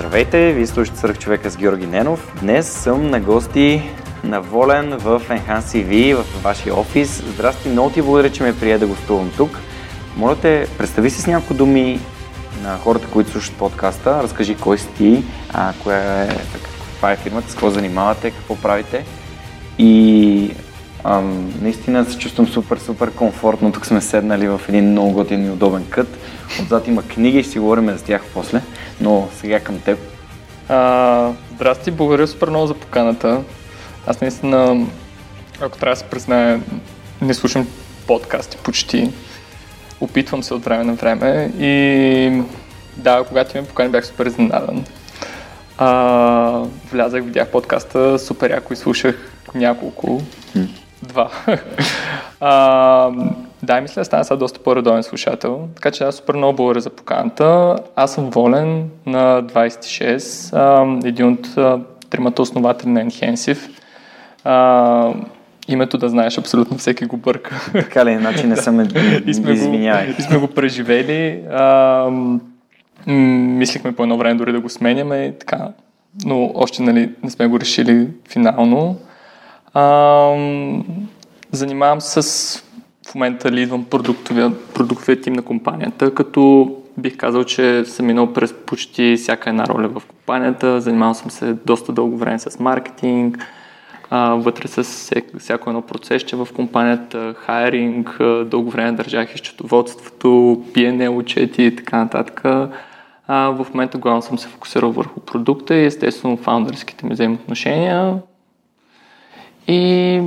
Здравейте, вие слушате Сръх човека с Георги Ненов. Днес съм на гости на Волен в Enhance CV, в вашия офис. Здрасти, много ти благодаря, че ме прие да гостувам тук. Моля те, представи си с няколко думи на хората, които слушат подкаста. Разкажи кой си ти, а, коя е, каква е фирмата, с какво занимавате, какво правите. И ам, наистина се чувствам супер, супер комфортно. Тук сме седнали в един много готин и удобен кът. Отзад има книги ще си говорим за тях после но сега към теб. А, здрасти, благодаря супер много за поканата. Аз наистина, ако трябва да се призная, не слушам подкасти почти. Опитвам се от време на време и да, когато ме покани бях супер изненадан. А, влязах, видях подкаста, супер яко и слушах няколко. Два. а, да, мисля, стана сега доста по-редовен слушател, така че аз супер много благодаря за поканата. Аз съм волен на 26, един от тримата основатели на Enhensive. А, името да знаеш, абсолютно всеки го бърка. Така ли, значи не съм и сме извинявай. Го, и сме го преживели. А, мислихме по едно време дори да го сменяме и така, но още нали, не сме го решили финално. А, занимавам се с в момента лидвам продуктовия, продуктовия тим на компанията, като бих казал, че съм минал през почти всяка една роля в компанията. Занимавал съм се доста дълго време с маркетинг, а, вътре с всяко едно процесче в компанията, хайринг, дълго време държах и счетоводството, PNL отчети и така нататък. А, в момента главно съм се фокусирал върху продукта и естествено фаундърските ми взаимоотношения. И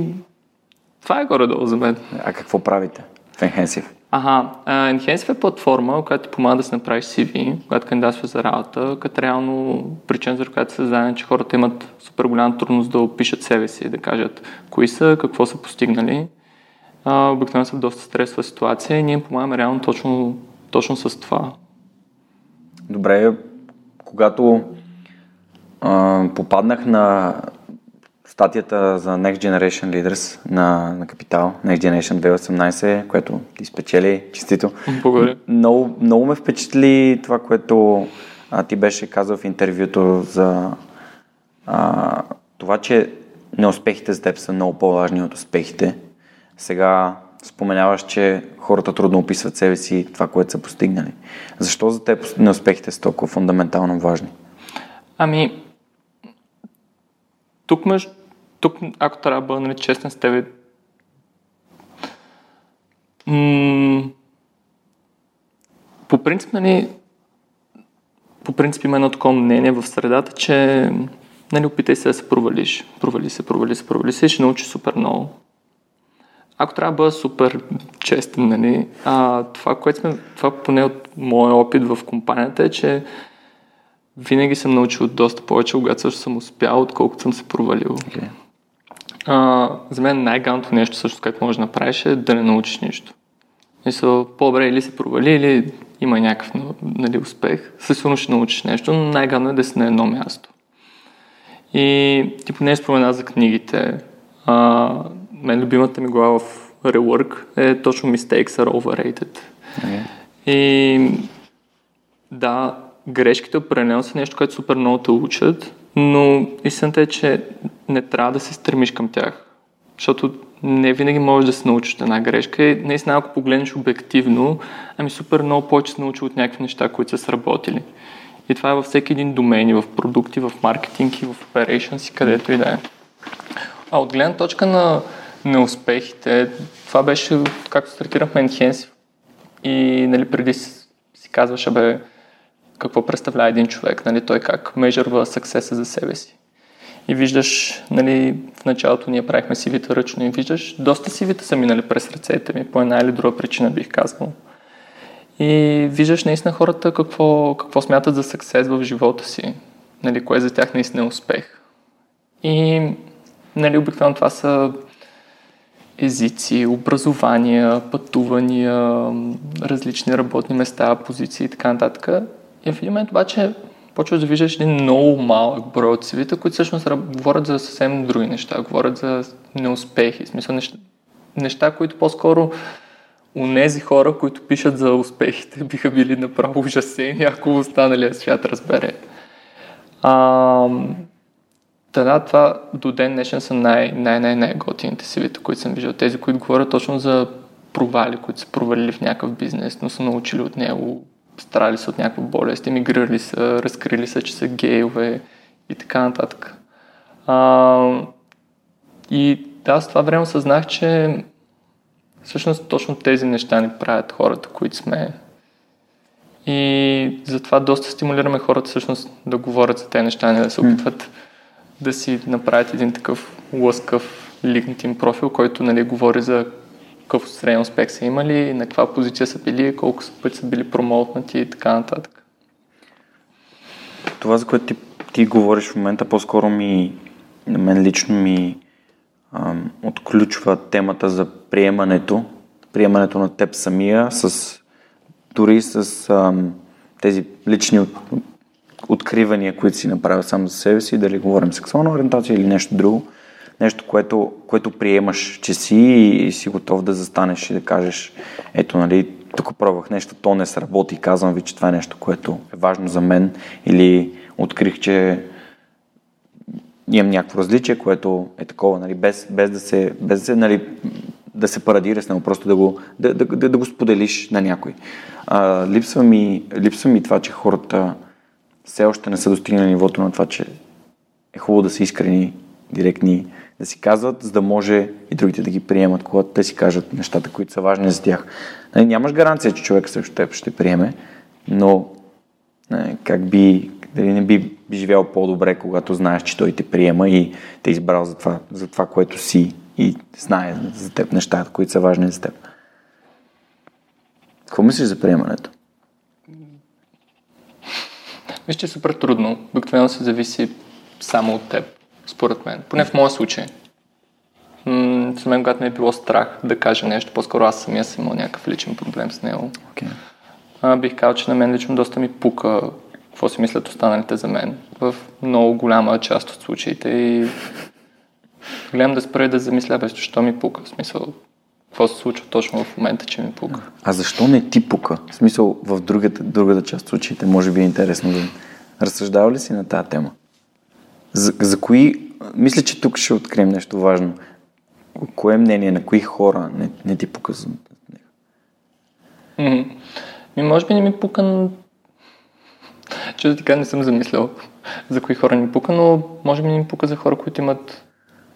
това е горе-долу за мен. А какво правите в Enhensive? Ага, Enhensive е платформа, която ти помага да си направиш CV, която кандидатства за работа, като реално причина, за която се създаде, че хората имат супер голяма трудност да опишат себе си, да кажат кои са, какво са постигнали. обикновено са в доста стресова ситуация и ние им помагаме реално точно, точно с това. Добре, когато а, попаднах на статията за Next Generation Leaders на, на Капитал, Next Generation 2018, което ти спечели, честито. Благодаря. Много, много ме впечатли това, което а, ти беше казал в интервюто за а, това, че неуспехите за теб са много по-важни от успехите. Сега споменаваш, че хората трудно описват себе си това, което са постигнали. Защо за теб неуспехите са толкова фундаментално важни? Ами, тук, между, тук ако трябва да бъда нали, честен с тебе, по принцип, нали, по принцип има едно такова мнение в средата, че нали, опитай се да се провалиш. Провали се, провали се, провали се и ще научиш супер много. Ако трябва да бъда супер честен, нали, а, това, което сме, това поне от моя опит в компанията е, че винаги съм научил доста повече, когато съм успял, отколкото съм се провалил. Okay. А, за мен най-галното нещо, също, което можеш да направиш е да не научиш нищо. Мисля, по-добре или се провали, или има някакъв нали, успех. Със сигурно ще научиш нещо, но най-гално е да си на едно място. И ти поне спомена за книгите. А, мен любимата ми глава в Rework е точно Mistakes are overrated. Okay. И да, грешките определено са нещо, което супер много те учат, но истината е, че не трябва да се стремиш към тях. Защото не винаги можеш да се научиш от една грешка и наистина ако погледнеш обективно, ами супер много повече се научи от някакви неща, които са сработили. И това е във всеки един домен, и в продукти, в маркетинг и в operations и където и да е. А от гледна точка на неуспехите, това беше както стартирахме Enhance и нали, преди си, казваше, бе, какво представлява един човек, нали, той как межърва съксеса за себе си. И виждаш, нали, в началото ние правихме сивите ръчно и виждаш, доста сивите са минали през ръцете ми, по една или друга причина бих казал. И виждаш наистина хората какво, какво смятат за съксес в живота си. нали, кое за тях наистина е успех. И нали, обикновено това са езици, образования, пътувания, различни работни места, позиции и така нататък. И в един момент обаче почваш да виждаш един много малък брой от CV-та, които всъщност говорят за съвсем други неща, говорят за неуспехи, в смисъл неща, неща които по-скоро унези хора, които пишат за успехите, биха били направо ужасени, ако останалия свят разбере. А, да, това до ден днешен са най- най- най- най-готините CV-та, които съм виждал. Тези, които говорят точно за провали, които са провалили в някакъв бизнес, но са научили от него, старали се от някаква болест, емигрирали са, разкрили са, че са гейове и така нататък. А, и да, с това време съзнах, че всъщност точно тези неща ни правят хората, които сме. И затова доста стимулираме хората всъщност да говорят за тези неща, не да се опитват mm. да си направят един такъв лъскав LinkedIn профил, който нали, говори за какъв среден успех са имали, на каква позиция са били, колко пъти са били промоутнати и така нататък. Това, за което ти, ти говориш в момента, по-скоро ми, на мен лично ми ам, отключва темата за приемането, приемането на теб самия, с, дори с ам, тези лични от, откривания, които си направил сам за себе си, дали говорим сексуална ориентация или нещо друго нещо, което, което приемаш, че си и, и си готов да застанеш и да кажеш, ето, нали, тук пробвах нещо, то не сработи, казвам ви, че това е нещо, което е важно за мен или открих, че имам някакво различие, което е такова, нали, без, без да се, без да се, нали, да се парадира с него, просто да го, да, да, да, да го споделиш на някой. А, липсва, ми, липсва ми това, че хората все още не са достигнали нивото на това, че е хубаво да са искрени, директни, да си казват, за да може и другите да ги приемат, когато те си кажат нещата, които са важни за тях. Нали, нямаш гаранция, че човек срещу теб ще приеме, но нали, как би, дали не би, би живял по-добре, когато знаеш, че той те приема и те е избрал за това, за това, което си и знае за теб нещата, които са важни за теб. Какво мислиш за приемането? Виж, че е супер трудно. Обикновено се зависи само от теб според мен. Поне в моя случай. М- мен, когато ме е било страх да кажа нещо, по-скоро аз самия съм имал някакъв личен проблем с него. Okay. А, бих казал, че на мен лично доста ми пука какво си мислят останалите за мен в много голяма част от случаите и гледам да спра да замисля, бе, защо ми пука, в смисъл, какво се случва точно в момента, че ми пука. А защо не ти пука? В смисъл, в другата, другата част от случаите, може би е интересно да разсъждава ли си на тази тема? За, за кои, мисля, че тук ще открием нещо важно. Кое мнение на кои хора не, не ти? Mm-hmm. Ми, може би не ми пука, че да така не съм замислял за кои хора ни пука, но може би не ми пука за хора, които имат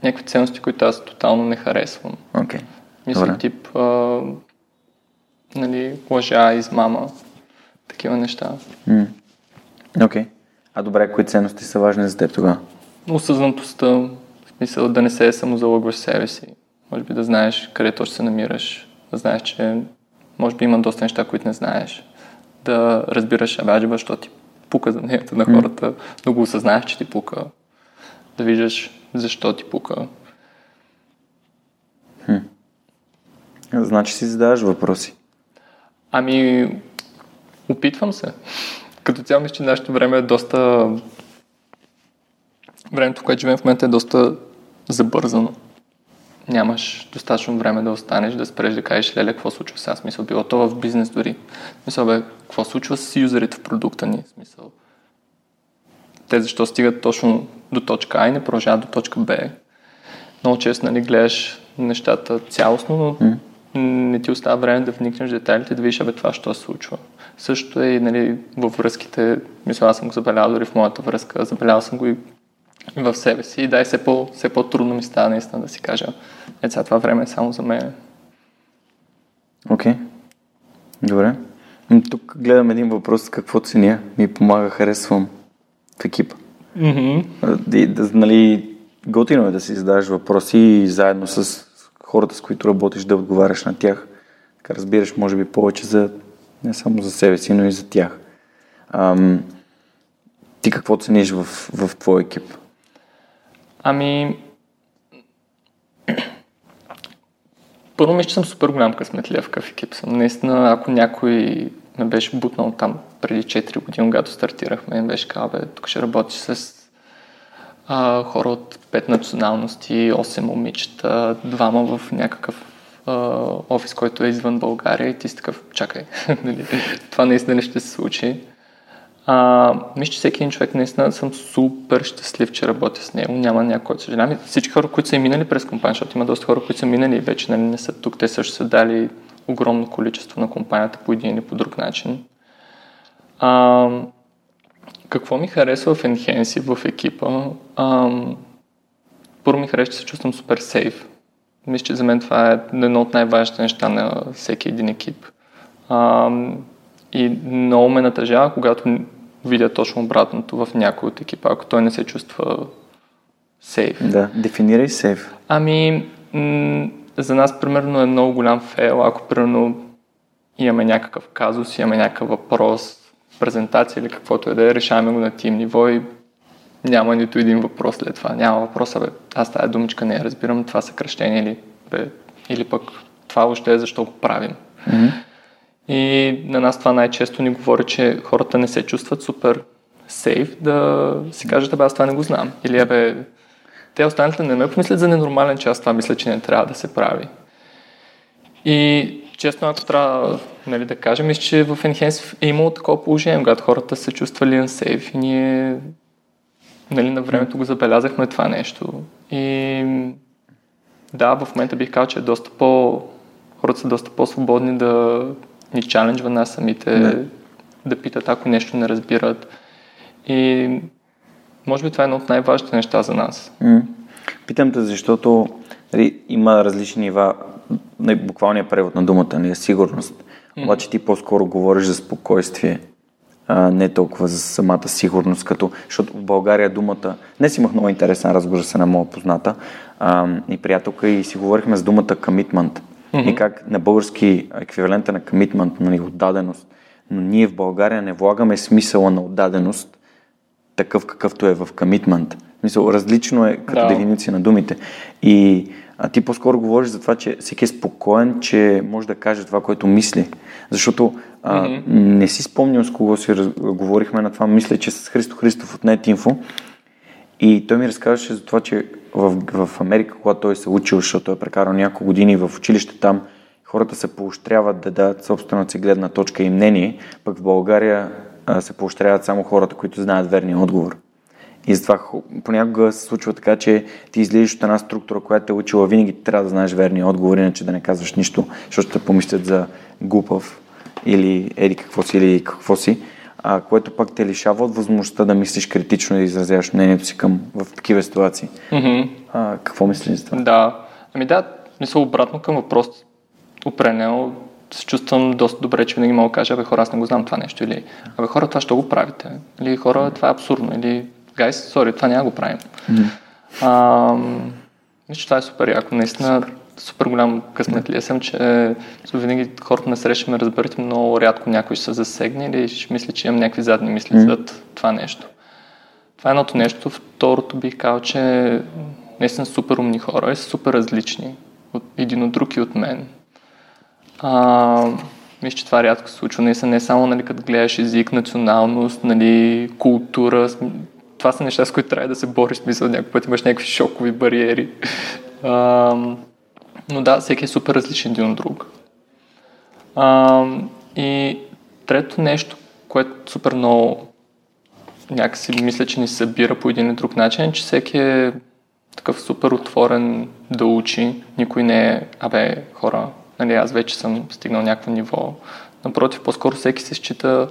някакви ценности, които аз тотално не харесвам. Okay. Мисля, Добре. тип а, нали, лъжа, измама, такива неща. Окей. Mm. Okay. А добре, кои ценности са важни за теб тогава? Осъзнатостта, в смисъл да не се самозалъгваш себе си. Може би да знаеш къде точно се намираш, да знаеш, че може би има доста неща, които не знаеш. Да разбираш, абе, аджиба, що ти пука за мнението на хората, mm. да го осъзнаеш, че ти пука. Да виждаш защо ти пука. Хм. Значи си задаваш въпроси. Ами, опитвам се като цяло мисля, че нашето време е доста... Времето, в което живеем в момента е доста забързано. Нямаш достатъчно време да останеш, да спреш да кажеш, леле, какво случва сега? Смисъл, било то в бизнес дори. Смисъл, бе, какво случва с юзерите в продукта ни? Смисъл, те защо стигат точно до точка А и не продължават до точка Б. Много често, нали, гледаш нещата цялостно, но не ти остава време да вникнеш в детайлите, да видиш, абе, това що се случва. Също е и нали, във връзките, мисля, аз съм го забелял дори в моята връзка, забелял съм го и в себе си. И да, все, по, все по-трудно ми става наистина да си кажа, е, сега това време е само за мен. Окей. Okay. Добре. Тук гледам един въпрос, какво ценя ми помага, харесвам в екипа. Mm-hmm. Да, да, нали, готино е да си задаваш въпроси и заедно с хората, с които работиш, да отговаряш на тях. Така разбираш, може би, повече за не само за себе си, но и за тях. Ам, Ти какво цениш в, в твой екип? Ами, първо мисля, че съм супер голям късметлия в екип съм. Наистина, ако някой ме беше бутнал там преди 4 години, когато стартирахме, беше казал, бе, тук ще работиш с а, хора от 5 националности, 8 момичета, двама в някакъв офис, който е извън България и ти си такъв, чакай, нали, това наистина не ще се случи. А, мисля, че всеки един човек наистина съм супер щастлив, че работя с него. Няма някой, който съжалявам. Всички хора, които са минали през компания, защото има доста хора, които са минали и вече нали, не са тук, те също са дали огромно количество на компанията по един или по друг начин. А, какво ми харесва в Enhance, в екипа? А, първо ми харесва, че се чувствам супер сейф. Мисля, че за мен това е едно от най-важните неща на всеки един екип. А, и много ме натъжава, когато видя точно обратното в някой от екипа, ако той не се чувства сейф. Да, дефинирай сейф. Ами, м- за нас, примерно, е много голям фейл, ако, примерно, имаме някакъв казус, имаме някакъв въпрос, презентация или каквото е да е, решаваме го на тим ниво и няма нито един въпрос след това. Няма въпроса, бе, аз тази думичка не я разбирам, това съкръщение или, бе, или пък това още е защо го правим. Mm-hmm. И на нас това най-често ни говори, че хората не се чувстват супер сейф да си кажат, бе, аз това не го знам. Или, бе, те останалите не ме помислят за ненормален час, това мисля, че не трябва да се прави. И честно, ако трябва нали, да кажем, мисля, че в Enhance е имало такова положение, когато хората се чувствали unsafe и ние нали, на времето го забелязахме това нещо. И да, в момента бих казал, че е доста по... хората са доста по-свободни да ни чаленджва нас самите, не. да питат, ако нещо не разбират. И може би това е едно от най-важните неща за нас. М- Питам те, защото нали, има различни нива, буквалния превод на думата, нали, сигурност. Mm-hmm. Обаче ти по-скоро говориш за спокойствие, а не толкова за самата сигурност, като, защото в България думата... Днес имах много интересен разговор с една моя позната а, и приятелка и си говорихме с думата commitment. Mm-hmm. И как на български еквивалента на commitment, нали, отдаденост. Но ние в България не влагаме смисъла на отдаденост такъв какъвто е в commitment. Мисъл, различно е като да. дефиниция на думите. И а ти по-скоро говориш за това, че всеки е спокоен, че може да каже това, което мисли. Защото а, mm-hmm. не си спомням с кого си раз... говорихме на това. Мисля, че с Христо Христов от NetInfo. И той ми разказваше за това, че в, в Америка, когато той се учил, защото той е прекарал няколко години в училище там, хората се поощряват да дадат собствената си гледна точка и мнение, пък в България а, се поощряват само хората, които знаят верния отговор. И затова понякога се случва така, че ти излизаш от една структура, която те е учила, винаги трябва да знаеш верния отговор, иначе да не казваш нищо, защото ще помислят за глупав или еди какво си или какво си, а, което пък те лишава от възможността да мислиш критично и да изразяваш мнението си към в такива ситуации. Mm-hmm. А, какво мислиш за това? Да, ами да, мисля обратно към въпрос. Опренел се чувствам доста добре, че винаги мога да кажа, абе хора, аз не го знам това нещо. Или, абе хора, това ще го правите? Или хора, това е абсурдно. Или гайс, сори, това няма го правим. Mm. А, мисля, че това е супер яко. Наистина, супер голям късмет ли съм, че винаги хората не срещаме, разберете, много рядко някой ще се засегне или ще мисли, че имам някакви задни мисли mm. зад това нещо. Това е едното нещо. Второто бих казал, че наистина супер умни хора и са супер различни от един от друг и от мен. А, мисля, че това рядко се случва. Наистина не само нали, като гледаш език, националност, нали, култура, това са неща, с които трябва да се бориш, смисъл, някой път имаш някакви шокови бариери. А, но да, всеки е супер различен един от друг. А, и трето нещо, което супер много някакси мисля, че ни събира по един или друг начин, е, че всеки е такъв супер отворен да учи. Никой не е, абе, хора, нали, аз вече съм стигнал някакво ниво. Напротив, по-скоро всеки се счита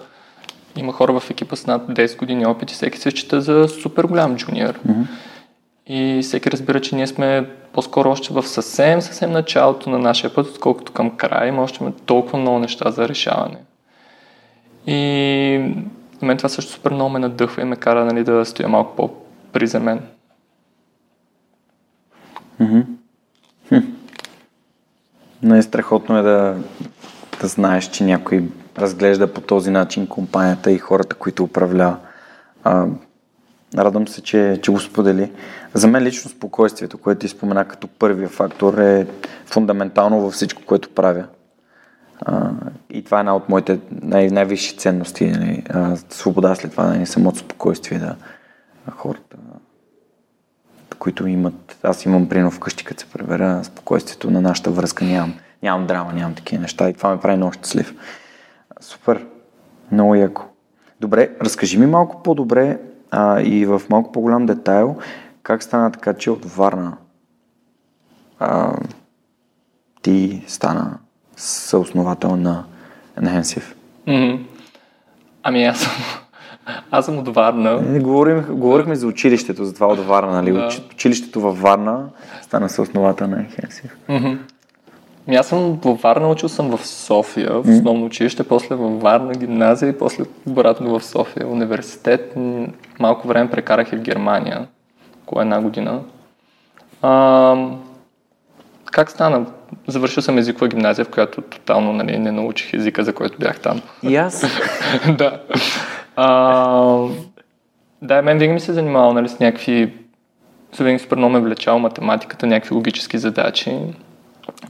има хора в екипа с над 10 години опит и всеки се счита за супер голям джуниор. Mm-hmm. И всеки разбира, че ние сме по-скоро още в съвсем, съвсем началото на нашия път, отколкото към края има още толкова много неща за решаване. И на мен това също супер много ме надъхва и ме кара нали, да стоя малко по-приземен. Mm-hmm. Хм. Най-страхотно е да, да знаеш, че някой разглежда по този начин компанията и хората, които управлява. Радвам се, че, че го сподели. За мен лично спокойствието, което ти спомена като първия фактор е фундаментално във всичко, което правя. А, и това е една от моите най- най-висши ценности. Нали? А, свобода след това, нали? самото спокойствие да хората, които имат... Аз имам прино вкъщи, като се пребера, спокойствието на нашата връзка нямам. Нямам драма, нямам такива неща и това ме прави много щастлив. Супер. Много яко. Добре, разкажи ми малко по-добре а, и в малко по-голям детайл как стана така, че от Варна а, ти стана съосновател на Enhensive? Mm-hmm. Ами аз съм, аз съм от Варна. Не, говорим, говорихме за училището, за това от Варна, нали? Да. Училището във Варна стана съосновател на Enhensive. Mm-hmm. Ами аз съм във Варна, учил съм в София, в основно училище, после във Варна гимназия и после обратно в София университет. Малко време прекарах и в Германия, около една година. А, как стана? Завършил съм езикова гимназия, в която тотално нали, не научих езика, за който бях там. И аз. да. А, да, мен винаги ми се занимавал нали, с някакви... Винаги супер много ме влечало математиката, някакви логически задачи.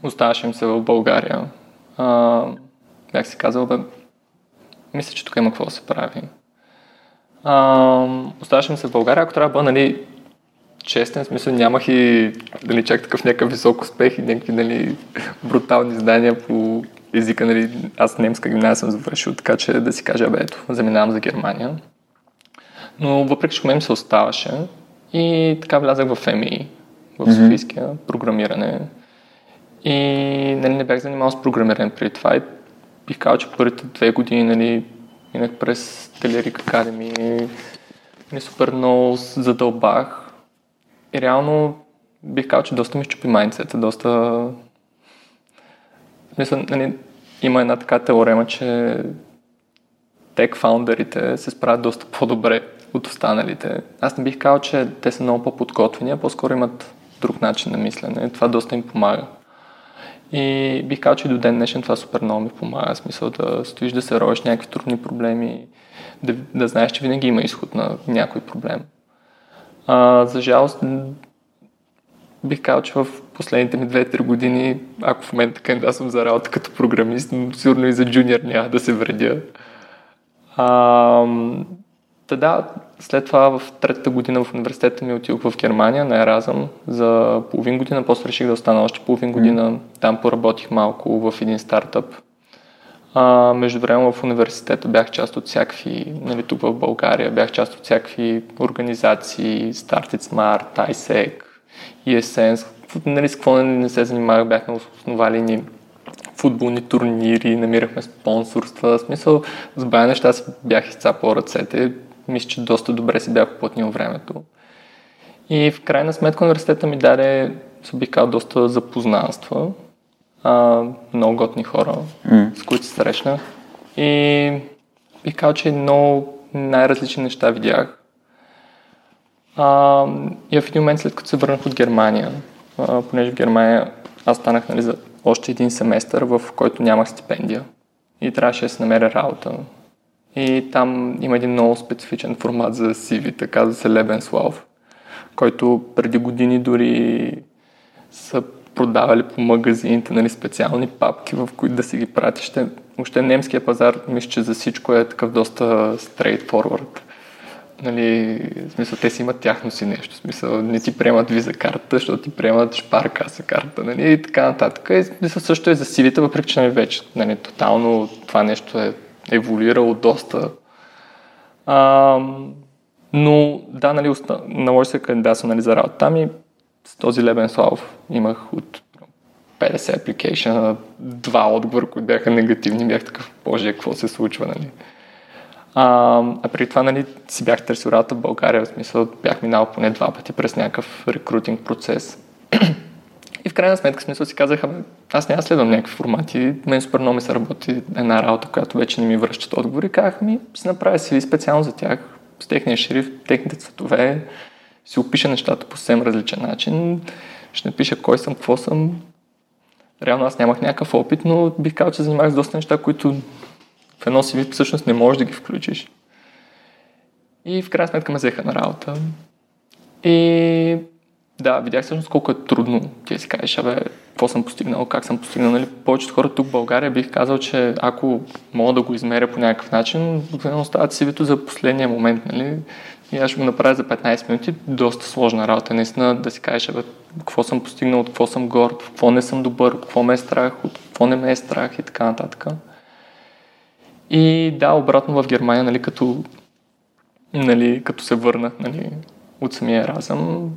Оставаше ми се в България. А, бях си казал, бе, мисля, че тук има какво да се прави. А, оставаше ми се в България, ако трябва да бъда, нали, честен, в смисъл нямах и нали, чак такъв някакъв висок успех и някакви нали, брутални знания по езика. Нали. Аз немска гимназия съм завършил, така че да си кажа, бе, ето, заминавам за Германия. Но въпреки, че мен се оставаше и така влязах в МИ, в Софийския, програмиране. И нали, не бях занимавал с програмиране преди това и бих казал, че първите две години нали, минах през Телерик Academy, ми супер много задълбах. И реално бих казал, че доста ми щупи майндсета, доста... Смисъл, нали, има една така теорема, че тек фаундерите се справят доста по-добре от останалите. Аз не бих казал, че те са много по-подготвени, а по-скоро имат друг начин на мислене. Това доста им помага. И бих казал, че до ден днешен това супер много ми помага. Смисъл да стоиш да се роеш някакви трудни проблеми, да, да знаеш, че винаги има изход на някой проблем. А, за жалост, бих казал, че в последните ми 2-3 години, ако в момента кандидатствам за работа като програмист, сигурно и за джуниор няма да се вредя. А, Та да, след това в третата година в университета ми отидох в Германия на Еразъм за половин година, после реших да остана още половин година. Там поработих малко в един стартъп. А, между време в университета бях част от всякакви, нали, тук в България, бях част от всякакви организации, Started Smart, ISEC, ESN, нали, с какво не, не се занимавах, бяхме основали ни футболни турнири, намирахме спонсорства. В смисъл, с бая неща си бях изцапал ръцете. Мисля, че доста добре си бях оплътнил времето. И в крайна сметка университета ми даде, се бих казал, доста запознанства. А, много готни хора, М. с които се срещнах. И бих казал, че много най-различни неща видях. А, и в един момент, след като се върнах от Германия, а, понеже в Германия аз станах нали, за още един семестър, в който нямах стипендия и трябваше да се намеря работа. И там има един много специфичен формат за CV, казва се Lebenslauf, който преди години дори са продавали по магазините нали, специални папки, в които да си ги пратиш. Въобще немския пазар, мисля, че за всичко е такъв доста straightforward. Нали, в смисъл, те си имат тяхно си нещо. В смисъл, не ти приемат виза карта, защото ти приемат шпаркаса карта, нали, и така нататък. И смисъл, също е за сивите, въпреки че нали, вече нали, тотално това нещо е еволюирало доста. А, но да, нали, уста- наложи се кандидатствам нали, за работа там и с този Лебен Слав имах от 50 апликейшена, два отговора, които бяха негативни, бях такъв, боже, какво се случва, нали. А, а преди това, нали, си бях търсил работа в България, в смисъл бях минал поне два пъти през някакъв рекрутинг процес. И в крайна сметка, смисъл си казах, «Абе, аз няма следвам някакви формати. Мен супер много ми се работи една работа, която вече не ми връщат отговори. Казах ми, си направя CV специално за тях, с техния шрифт, техните цветове, си опиша нещата по съвсем различен начин, ще напиша кой съм, какво съм. Реално аз нямах някакъв опит, но бих казал, че занимавах с доста неща, които в едно CV всъщност не можеш да ги включиш. И в крайна сметка ме взеха на работа. И да, видях всъщност колко е трудно ти си кажеш, абе, какво съм постигнал, как съм постигнал. Нали? Повечето хора тук в България бих казал, че ако мога да го измеря по някакъв начин, обикновено остават сивито за последния момент. Нали? И аз ще го направя за 15 минути. Доста сложна работа. Наистина да си кажеш, абе, какво съм постигнал, от какво съм горд, в какво не съм добър, от какво ме е страх, от какво не ме е страх и така нататък. И да, обратно в Германия, нали, като, нали, като се върна нали, от самия разъм,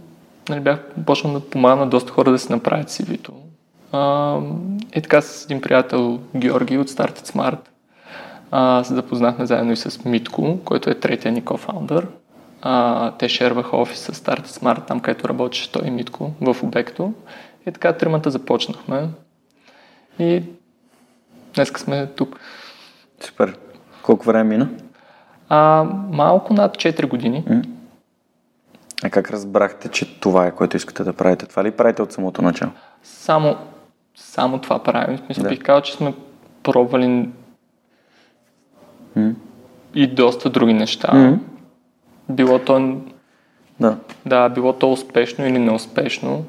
нали, бях почнал да помагам на доста хора да си направят CV-то. и така с един приятел Георги от Started Smart а, се запознахме заедно и с Митко, който е третия ни кофаундър. А, те шерваха офис с Started Smart, там където работеше той и Митко, в обекто. И така тримата започнахме. И днес сме тук. Супер. Колко време мина? А, малко над 4 години. М? А как разбрахте, че това е, което искате да правите? Това ли правите от самото начало? Само, само това правим. Смисъл, Да. бих казал, че сме пробвали М? и доста други неща. М? Било то, Да. да, било то успешно или неуспешно.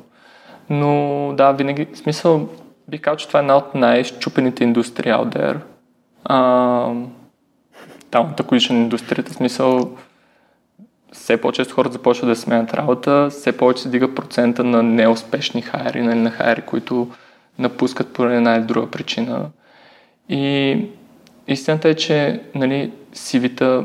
Но да, винаги, смисъл, бих казал, че това е една от най-щупените индустрии out there. А, там, индустрията, в смисъл, все по-често хората започват да сменят работа, все повече се дига процента на неуспешни хайри, нали, на хайри, които напускат по една или друга причина. И истината е, че нали, CV-та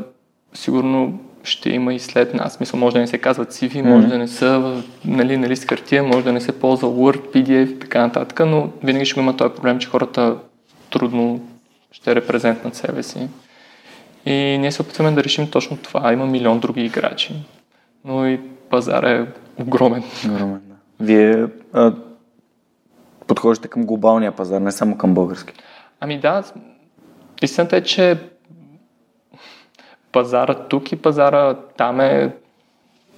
сигурно ще има и след нас. Мисля, може да не се казват CV, може да не са нали, нали, с хартия, може да не се ползва Word, PDF и така нататък, но винаги ще има този проблем, че хората трудно ще репрезентнат себе си. И ние се опитваме да решим точно това. Има милион други играчи, но и пазар е огромен. Огромен, да. Вие а, подхождате към глобалния пазар, не само към български. Ами да, истината е, че пазара тук и пазара там е,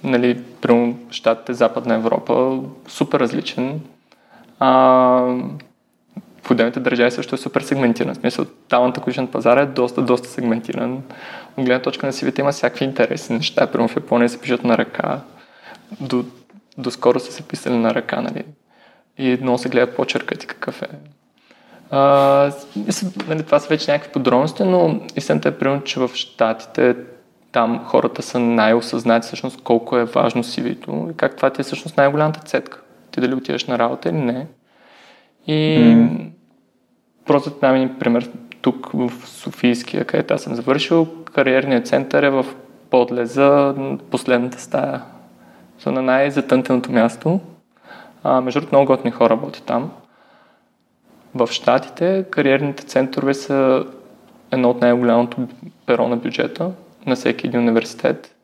нали, прямо щатите, Западна Европа, супер различен. А, в отделните държави също е супер сегментиран. В смисъл, talent acquisition пазар е доста, доста сегментиран. От гледна точка на CV има всякакви интересни неща. Примерно в Япония се пишат на ръка. До, скоро са се писали на ръка, нали? И много се гледа почеркът и какъв е. А, нали, това са вече някакви подробности, но истината е примерно, че в Штатите там хората са най-осъзнати всъщност колко е важно CV-то и как това ти е всъщност най-голямата цетка. Ти дали отидеш на работа или не. И mm. Просто дам един пример. Тук в Софийския, където аз съм завършил, кариерният център е в подлеза последната стая. Са на най-затънтеното място. А, между другото, много готни хора работят там. В Штатите кариерните центрове са едно от най-голямото перо на бюджета на всеки един университет.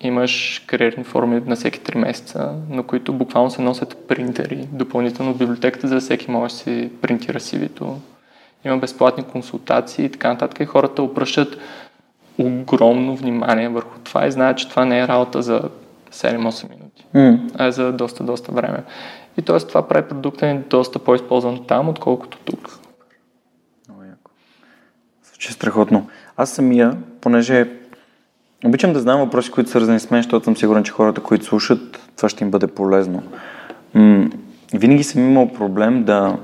Имаш кариерни форми на всеки 3 месеца, на които буквално се носят принтери. Допълнително в библиотеката за всеки може да си принтира CV-то. Има безплатни консултации и така нататък. И хората обръщат огромно внимание върху това и знаят, че това не е работа за 7-8 минути, Mm. а е за доста, доста време. И т.е. това прави продукта ни доста по-използван там, отколкото тук. Много яко. Звучи страхотно. Аз самия, понеже обичам да знам въпроси, които са свързани с мен, защото съм сигурен, че хората, които слушат, това ще им бъде полезно. М- винаги съм имал проблем да,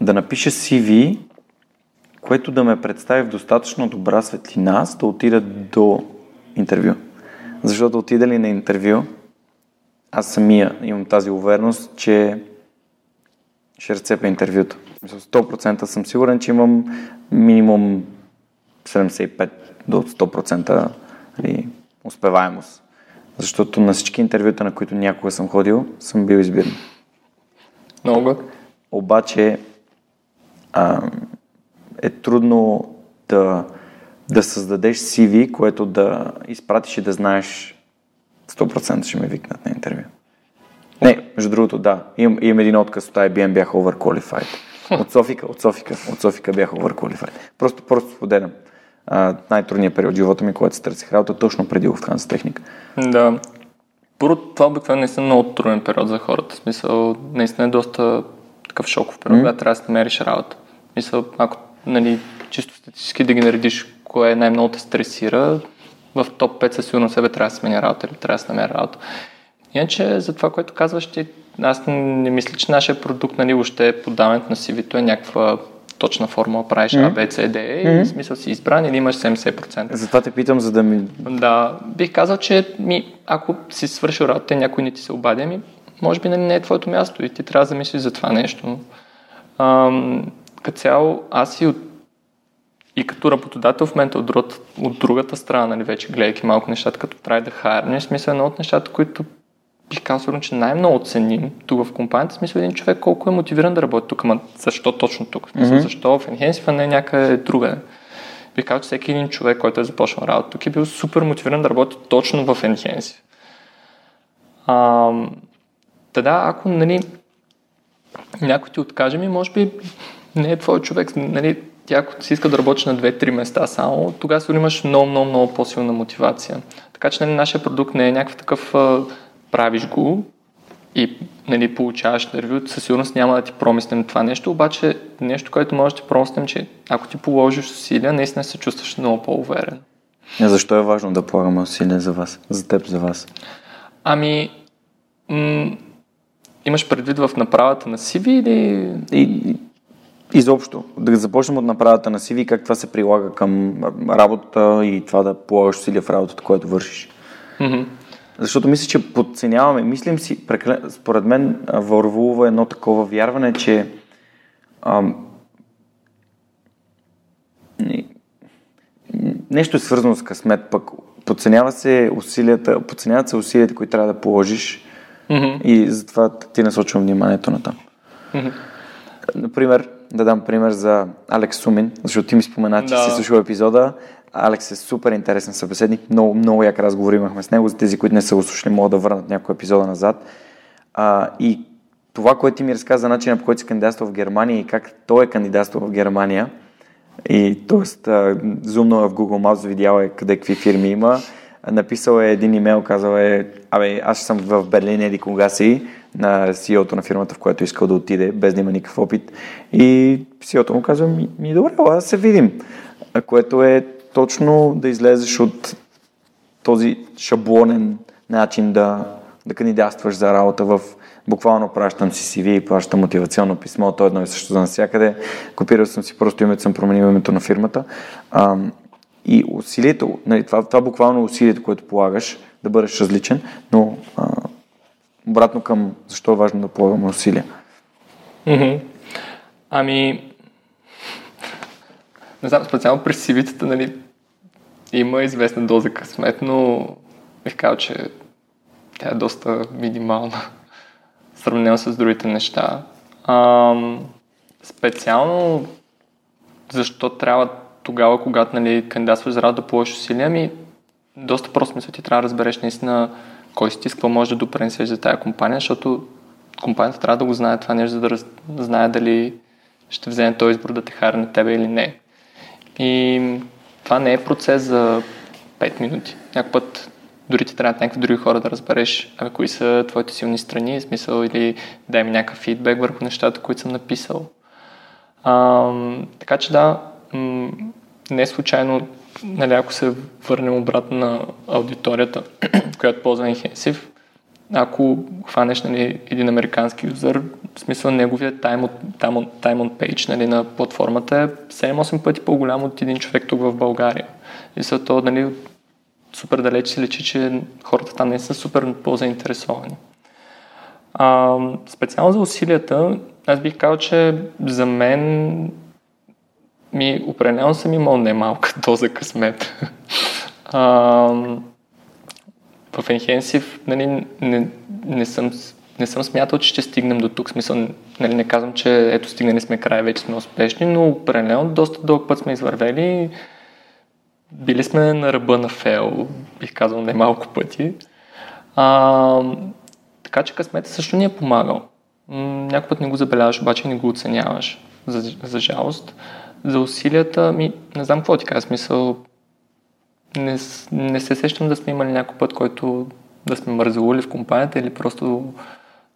да напиша CV, което да ме представи в достатъчно добра светлина, за да отида до интервю. Защото отида ли на интервю, аз самия имам тази увереност, че ще разцепя интервюто. Мисля, 100% съм сигурен, че имам минимум 75 до 100% нали, успеваемост. Защото на всички интервюта, на които някога съм ходил, съм бил избиран. Много. Обаче а, е трудно да, да създадеш CV, което да изпратиш и да знаеш 100% ще ме викнат на интервю. Не, между другото, да. Имам, имам един отказ от IBM, бях overqualified. От Софика, от Софика, от Софика бях overqualified. Просто, просто споделям. Най-трудният период в живота ми, когато се търсих работа, точно преди Lufthansa техника. Да. Първо, това обикновено наистина е много труден период за хората. В смисъл, наистина е доста такъв шоков период, когато трябва да си намериш работа. В смисъл, ако нали, чисто статистически да ги наредиш, кое най-много те стресира, в топ 5 със сигурност себе трябва да сменя работа или трябва да се намеря работа. Иначе за това, което казваш ти, аз не мисля, че нашия продукт, нали, въобще подаването на CV-то е някаква точна формула, правиш mm-hmm. A, B, C, D mm-hmm. и смисъл си избран или имаш 70%. Затова те питам, за да ми... Да, бих казал, че ми, ако си свършил работа и някой не ти се обади, ми, може би нали, не е твоето място и ти трябва да замислиш за това нещо. Ам, като цяло, аз и от и като работодател в момента от, другата, от другата страна, нали, вече гледайки малко нещата, като трябва да хайрне, в смисъл едно от нещата, които бих казал, че най-много ценим тук в компанията, смисъл един човек колко е мотивиран да работи тук, ама защо точно тук? Смисъл, mm-hmm. защо в Enhance, а не някъде друга? Бих казал, че всеки един човек, който е започнал работа тук, е бил супер мотивиран да работи точно в Enhance. А, да, ако нали, някой ти откаже ми, може би не е твой човек. Нали, ти ако си иска да работиш на 2-3 места само, тогава си имаш много, много, много по-силна мотивация. Така че нали, нашия продукт не е някакъв такъв правиш го и нали, получаваш интервю, със сигурност няма да ти промислим това нещо, обаче нещо, което може да ти промислим, че ако ти положиш усилия, наистина се чувстваш много по-уверен. А защо е важно да полагаме усилия за вас, за теб, за вас? Ами, м- имаш предвид в направата на CV или... И, изобщо, да започнем от направата на CV, как това се прилага към работата и това да полагаш усилия в работата, която вършиш. Mm-hmm. Защото мисля, че подценяваме. Мислим си, според мен, вървува едно такова вярване, че ам, нещо е свързано с късмет, пък подценява се усилията, подценяват се усилията, които трябва да положиш mm-hmm. и затова ти насочвам вниманието на там. Mm-hmm. Например, да дам пример за Алекс Сумин, защото ти ми спомена, че да. си слушал епизода. Алекс е супер интересен събеседник, много, много як разговор имахме с него. За тези, които не са го слушали, могат да върнат някой епизода назад. А, и това, което ти ми разказа за начина по който си кандидатства в Германия и как той е кандидатствал в Германия, и т.е. зумно е в Google Maps, видял е къде какви фирми има, написал е един имейл, казал е, абе, аз съм в Берлин, еди кога си, на CEO-то на фирмата, в която искал да отиде, без да има никакъв опит. И CEO-то му казва, ми, ми добре, да се видим. Което е точно да излезеш от този шаблонен начин да, да кандидатстваш за работа в буквално пращам си CV и плащам мотивационно писмо, то е едно и също за навсякъде. Копирал съм си просто името, съм променил името на фирмата. А, и усилието, нали, това, това буквално усилието, което полагаш, да бъдеш различен, но а, обратно към защо е важно да полагаме усилия. Mm-hmm. Ами, не знам, специално през cv нали, има известна доза късмет, но бих казал, че тя е доста минимална, сравнено с другите неща. Ам, специално защо трябва тогава, когато нали, кандидатстваш за работа да положиш усилия, ми доста просто мисля, ти трябва да разбереш наистина кой си ти, какво може да допренесеш за тази компания, защото компанията трябва да го знае това нещо, за да раз... знае дали ще вземе този избор да те харе на тебе или не. И това не е процес за 5 минути. Някой път дори ти трябва някакви други хора да разбереш абе, кои са твоите силни страни, смисъл или дай ми някакъв фидбек върху нещата, които съм написал. А, така че да, м- не случайно, нали, ако се върнем обратно на аудиторията, която ползва Enhensive, ако хванеш нали, един американски юзър, в смисъл неговия time, от, time, on, time on page нали, на платформата е 7-8 пъти по-голям от един човек тук в България. И са то нали, супер далеч се лечи, че хората там не са супер по-заинтересовани. А, специално за усилията, аз бих казал, че за мен ми определено съм имал немалка доза късмет. а, в Enhensive нали, не, не, съм, не съм смятал, че ще стигнем до тук. Смисъл, нали, не казвам, че ето стигнали сме края, вече сме успешни, но определено доста дълъг път сме извървели. Били сме на ръба на фейл, бих казал немалко пъти. А, така че късмета също ни е помагал. Някой път не го забеляваш, обаче не го оценяваш, за, за жалост. За усилията ми, не знам какво ти кажа, смисъл, не, не се сещам да сме имали някой път, който да сме мързелули в компанията или просто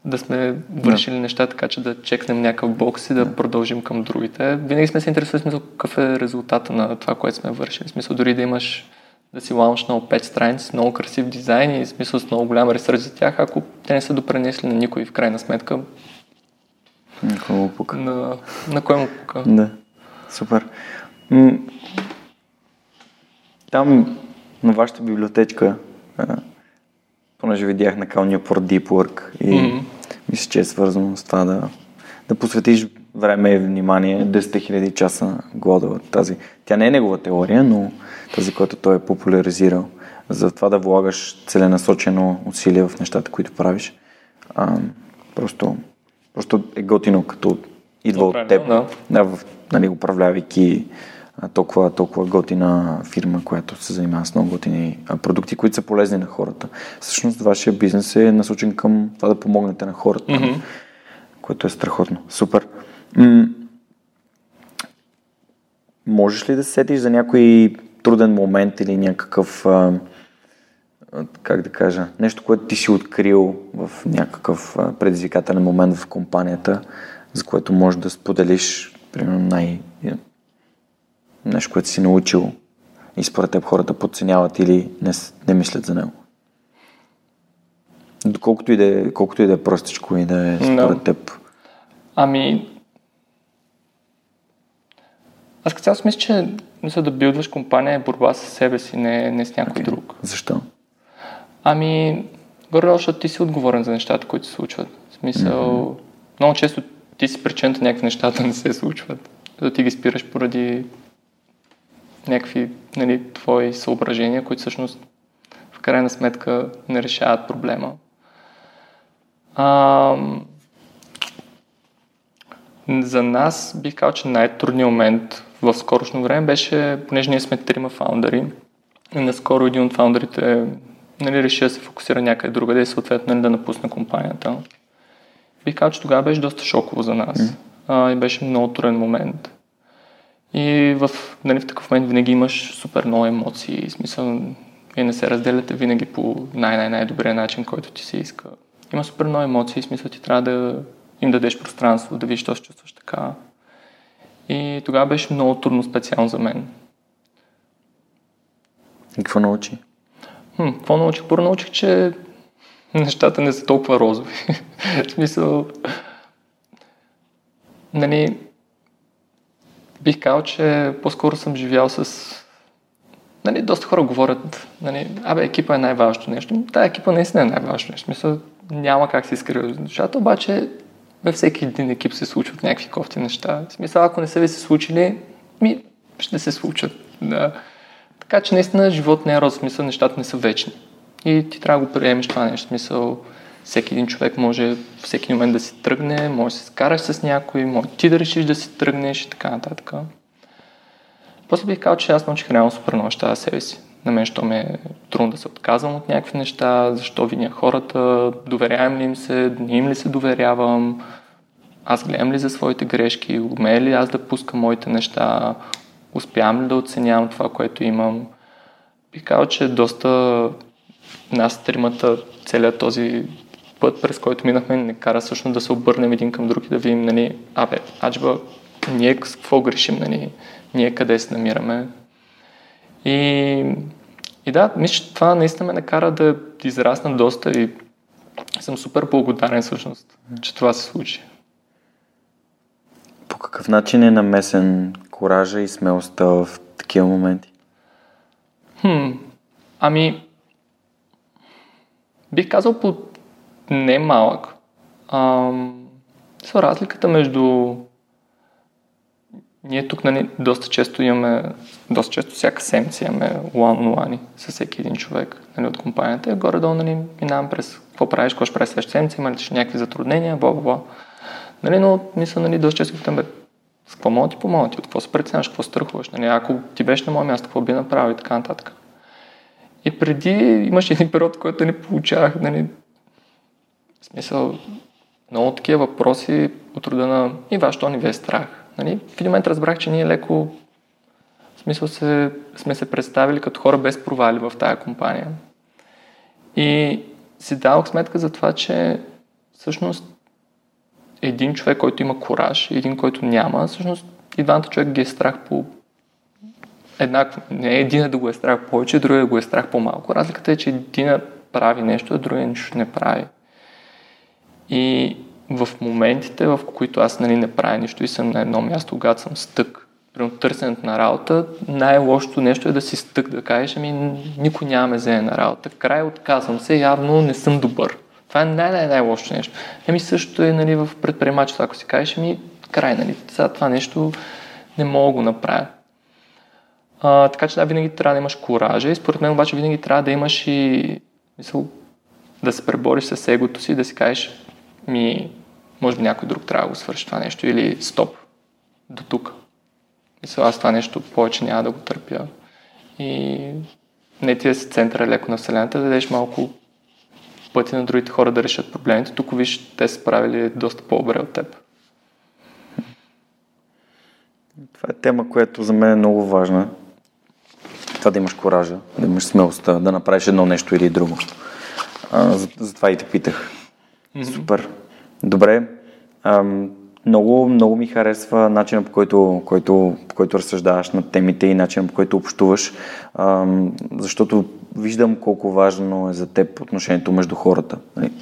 да сме вършили да. неща така, че да чекнем някакъв бокс и да, да продължим към другите. Винаги сме се интересували смисъл какъв е резултата на това, което сме вършили. В смисъл дори да имаш да си лаунчнал 5 страници с много красив дизайн и смисъл с много голям ресърч за тях, ако те не са допренесли на никой в крайна сметка. На кой му пука? На, на кой му пука? Да, супер. Там на вашата библиотечка, а, понеже видях на Кал Newport Deep Work и mm-hmm. мисля, че е свързано с това да, да посветиш време и внимание 10 000 часа Гладова. Тази. Тя не е негова теория, но тази, която той е популяризирал. За това да влагаш целенасочено усилие в нещата, които правиш. А, просто, просто е готино, като идва от теб, да. Да, в, нали, управлявайки толкова, толкова готина фирма, която се занимава с много готини продукти, които са полезни на хората. Всъщност, вашия бизнес е насочен към това да помогнете на хората, mm-hmm. което е страхотно. Супер. М- можеш ли да сетиш за някой труден момент или някакъв, а, как да кажа, нещо, което ти си открил в някакъв предизвикателен момент в компанията, за което можеш да споделиш, примерно, най- нещо, което си научил и според теб хората подценяват или не, не мислят за него? Доколкото и да е, колкото и да е простичко и да е според no. теб. Ами, аз като цяло мисля, че мисля да билдваш компания е борба с себе си, не, не с някой okay. друг. Защо? Ами, горе защото ти си отговорен за нещата, които се случват. В смисъл, mm-hmm. много често ти си причината някакви неща да не се случват. Да ти ги спираш поради някакви нали, твои съображения, които всъщност в крайна сметка не решават проблема. А, за нас бих казал, че най-трудният момент в скорошно време беше, понеже ние сме трима фаундъри, и наскоро един от фаундърите нали, реши да се фокусира някъде другаде и съответно нали, да напусне компанията. Бих казал, че тогава беше доста шоково за нас. Mm. А, и беше много труден момент. И в, нали, в такъв момент винаги имаш супер много емоции. В смисъл, вие не се разделяте винаги по най-най-най-добрия начин, който ти се иска. Има супер много емоции, в смисъл ти трябва да им дадеш пространство, да видиш, що се чувстваш така. И тогава беше много трудно специално за мен. И какво научи? Хм, какво научих? Първо научих, че нещата не са толкова розови. в смисъл, нали, бих казал, че по-скоро съм живял с... Нали, доста хора говорят, нали, абе, екипа е най-важното нещо. Да, екипа наистина е най-важното нещо. Мисля, няма как се изкрива нещата, обаче във всеки един екип се случват някакви кофти неща. В смисъл, ако не са ви се случили, ми ще се случат. Да. Така че наистина живот не е роз, смисъл, нещата не са вечни. И ти трябва да го приемеш това нещо. Смисъл, всеки един човек може всеки момент да си тръгне, може да се скараш с някой, може ти да решиш да си тръгнеш и така нататък. После бих казал, че аз научих реално супер много неща за себе си. На мен, що ме е трудно да се отказвам от някакви неща, защо виня хората, доверявам ли им се, не им ли се доверявам, аз гледам ли за своите грешки, умея ли аз да пускам моите неща, успявам ли да оценявам това, което имам. Бих казал, че доста нас тримата, целият този път, през който минахме, не кара всъщност да се обърнем един към друг и да видим, нали, абе, аджба, ние какво грешим, нали, ние къде се намираме. И, и да, мисля, че това наистина ме накара да израсна доста и съм супер благодарен всъщност, че това се случи. По какъв начин е намесен коража и смелостта в такива моменти? Хм, ами, бих казал по не малък. Са разликата между ние тук нали, доста често имаме, доста често всяка седмица имаме one-on-one с всеки един човек нали, от компанията. И горе-долу нали, минавам през какво правиш, какво ще правиш следващата седмица, има ли някакви затруднения, бла, бла. Нали, но мисля, нали, доста често питам, бе, с какво мога ти помогна ти, от какво се преценяваш, какво страхуваш, нали, ако ти беше на моя място, какво би направил и така нататък. И преди имаше един период, който не получавах, нали, в смисъл, много такива въпроси от рода на и вашето ни ви е страх. Нали? В един момент разбрах, че ние леко в смисъл се, сме се представили като хора без провали в тая компания. И си давах сметка за това, че всъщност един човек, който има кораж и един, който няма, всъщност и двамата човек ги е страх по еднакво. Не е един да го е страх повече, другия го е страх по-малко. Разликата е, че един прави нещо, а другия нищо не прави. И в моментите, в които аз нали, не правя нищо и съм на едно място, когато съм стък, при търсенето на работа, най-лошото нещо е да си стък, да кажеш, ами никой няма ме вземе на работа. Край отказвам се, явно не съм добър. Това е най-най-най-лошото нещо. Еми също е нали, в предприемачеството, ако си кажеш, ами край, нали, сега това нещо не мога да направя. А, така че да, винаги трябва да имаш коража и според мен обаче винаги трябва да имаш и мисъл, да се пребориш с егото си, да си кажеш, ми, може би някой друг трябва да го свърши това нещо или стоп, до тук. Мисля, аз това нещо повече няма да го търпя. И не ти да си центъра леко на Вселената, да дадеш малко пъти на другите хора да решат проблемите. Тук виж, те са справили доста по-добре от теб. Това е тема, която за мен е много важна. Това да имаш коража, да имаш смелостта, да направиш едно нещо или друго. А, затова и те питах. Mm-hmm. Супер. Добре. Ам, много, много ми харесва начина по който, който, по който разсъждаваш на темите и начина по който общуваш, ам, защото виждам колко важно е за теб отношението между хората. Нали,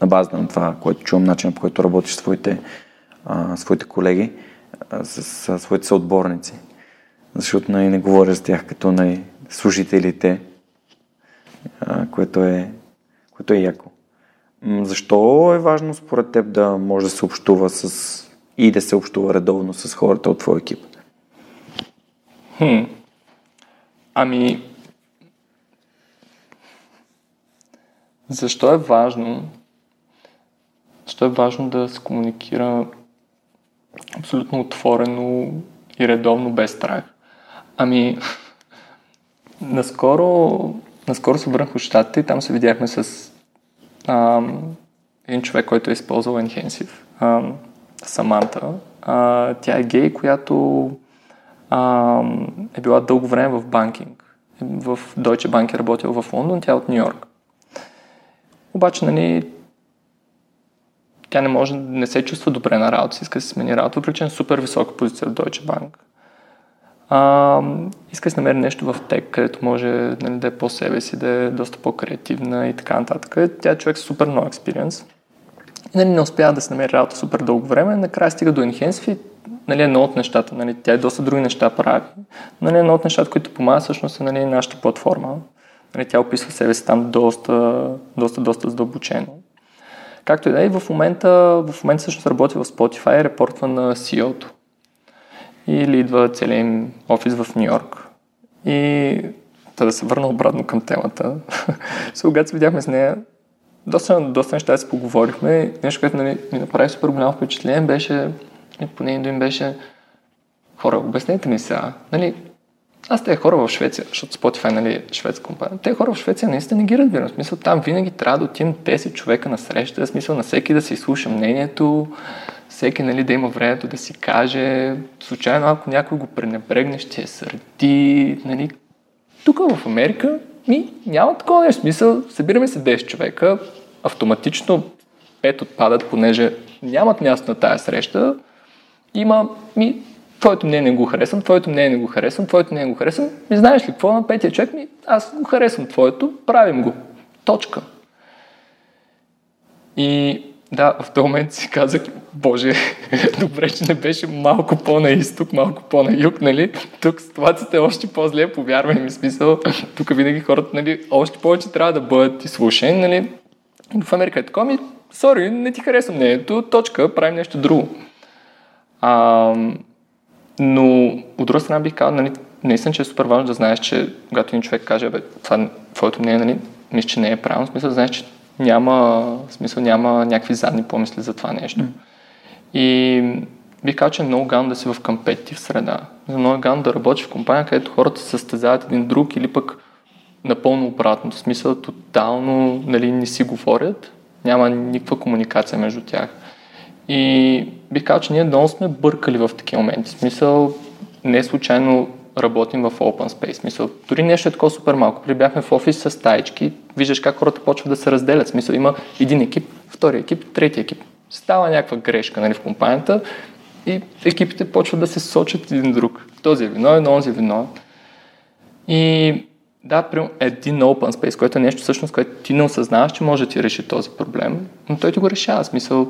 на база на това, което чувам, начина по който работиш с своите, а, своите колеги, а, с, с своите съотборници. Защото нали, не говоря с тях като нали, служителите, а, което, е, което е яко. Защо е важно според теб да може да се общува с и да се общува редовно с хората от твоя екип? Хм. Ами, защо е важно? Защо е важно да се комуникира абсолютно отворено и редовно без страх? Ами, наскоро, наскоро се върнах от щатите и там се видяхме с ам, един човек, който е използвал Enhensive. Ам, Саманта. А, тя е гей, която а, е била дълго време в банкинг. В Deutsche Bank е работила в Лондон, тя е от Нью Йорк. Обаче, нали, тя не може, не се чувства добре на работа иска да се смени работа, въпреки че е супер висока позиция в Deutsche Bank. А, иска да се намери нещо в тек, където може нали, да е по-себе си, да е доста по-креативна и така нататък. Тя е човек с супер много експириенс. И нали, не успява да се намери работа супер дълго време, накрая стига до Enhance и нали, едно от нещата, нали, тя е доста други неща прави. Нали, едно от нещата, които помага всъщност е нали, нашата платформа. Нали, тя описва себе си там доста, доста, доста задълбочено. Както и да е, в момента, в момента всъщност работи в Spotify и репортва на CEO-то. Или идва целият им офис в Нью Йорк. И да се върна обратно към темата. когато се видяхме с нея, доста, доста неща си поговорихме. Нещо, което нали, ми направи супер голямо впечатление, беше, по нейно им беше, хора, обяснете ми сега, нали, аз те хора в Швеция, защото Spotify нали, е шведска компания. Те хора в Швеция наистина не ги разбирам. Смисъл, там винаги трябва да отидем 10 човека на среща, смисъл на всеки да си слуша мнението, всеки нали, да има времето да си каже. Случайно, ако някой го пренебрегне, ще се сърди. Нали. Тук в Америка ми, няма такова нещо. Смисъл, събираме се 10 човека, автоматично 5 отпадат, понеже нямат място на тая среща. Има, ми, твоето мнение го харесвам, твоето мнение не го харесвам, твоето мнение го харесвам. Ми знаеш ли какво на петия човек ми? Аз го харесвам твоето, правим го. Точка. И да, в този момент си казах, боже, добре, че не беше малко по-на изток, малко по-на юг, нали? Тук ситуацията е още по-зле, повярвай ми, смисъл. Тук винаги хората, нали, още повече трябва да бъдат изслушани, нали? В Америка е такова, ми, сори, не ти харесва мнението, точка, правим нещо друго. А, но от друга страна бих казал, нали, наистина, че е супер важно да знаеш, че когато един човек каже, бе, това твоето мнение, нали, мисля, че не е правилно, смисъл да знаеш, че няма, в смисъл, няма някакви задни помисли за това нещо. Mm. И бих казал, че е много гално да си в компетитив среда. Много е гално да работиш в компания, където хората се състезават един друг или пък напълно обратно. В смисъл, тотално нали, не си говорят, няма никаква комуникация между тях. И бих казал, че ние много сме бъркали в такива моменти. В смисъл, не случайно работим в open space. Мисъл, дори нещо е такова супер малко. При бяхме в офис с таечки, виждаш как хората почват да се разделят. Смисъл, има един екип, втори екип, трети екип. Става някаква грешка нали, в компанията и екипите почват да се сочат един друг. Този е виновен, онзи е виновен. И да, при един open space, което е нещо всъщност, което ти не осъзнаваш, че може да ти реши този проблем, но той ти го решава. Смисъл,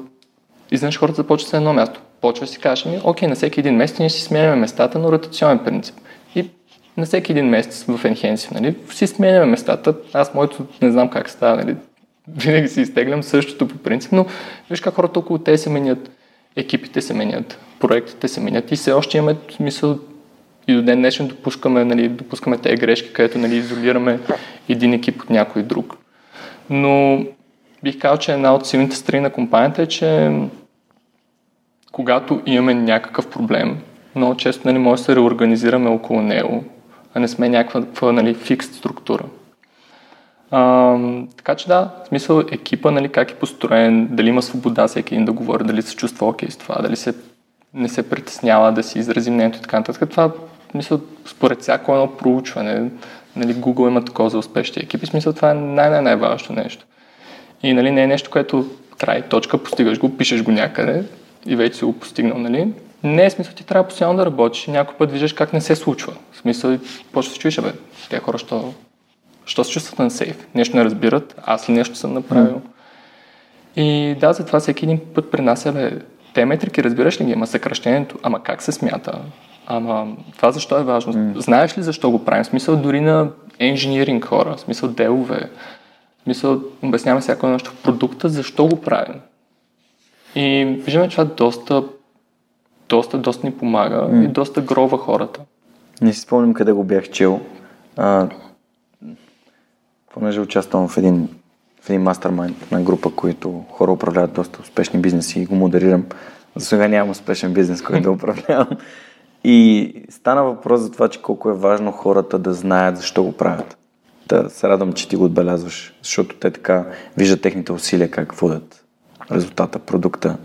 изведнъж хората започват с едно място. Почва си кажеш, ами, окей, на всеки един месец ние си сменяме местата на ротационен принцип. И на всеки един месец в Enhance, нали, си сменяме местата. Аз моето не знам как става, нали, винаги си изтеглям същото по принцип, но виж как хората около те се менят, екипите се менят, проектите се менят и все още имаме смисъл и до ден днешен допускаме, нали, допускаме тези грешки, където нали, изолираме един екип от някой друг. Но бих казал, че една от силните страни на компанията е, че когато имаме някакъв проблем, много често нали, може да се реорганизираме около него, а не сме някаква нали, фикс структура. А, така че да, в смисъл екипа, нали, как е построен, дали има свобода всеки един да говори, дали се чувства окей с това, дали се, не се притеснява да си изрази мнението и така нататък. Това, мисля, според всяко едно проучване, нали, Google има такова за успешни екипи, смисъл това е най-най-най-важното нещо. И нали, не е нещо, което край, точка, постигаш го, пишеш го някъде и вече си го постигнал, нали? Не е смисъл, ти трябва постоянно да работиш. Някой път виждаш как не се случва. В смисъл, почва се чуеш, бе, тези хора, що Що се чувстват на сейф? Нещо не разбират, аз ли нещо съм направил? Mm. И да, затова всеки един път при нас е, те метрики разбираш ли ги, ама съкръщението, ама как се смята? Ама това защо е важно? Mm. Знаеш ли защо го правим? В смисъл дори на инжиниринг хора, в смисъл делове, в смисъл обясняваме всяко нещо в продукта, защо го правим. И виждаме, че това доста, доста, доста ни помага mm. и доста грова хората. Не си спомням къде го бях чел. А, понеже участвам в един, в един мастермайнд на група, които хора управляват доста успешни бизнеси и го модерирам. За сега нямам успешен бизнес, който да управлявам. И стана въпрос за това, че колко е важно хората да знаят защо го правят. Да се радвам, че ти го отбелязваш, защото те така виждат техните усилия как водят резултата, продукта.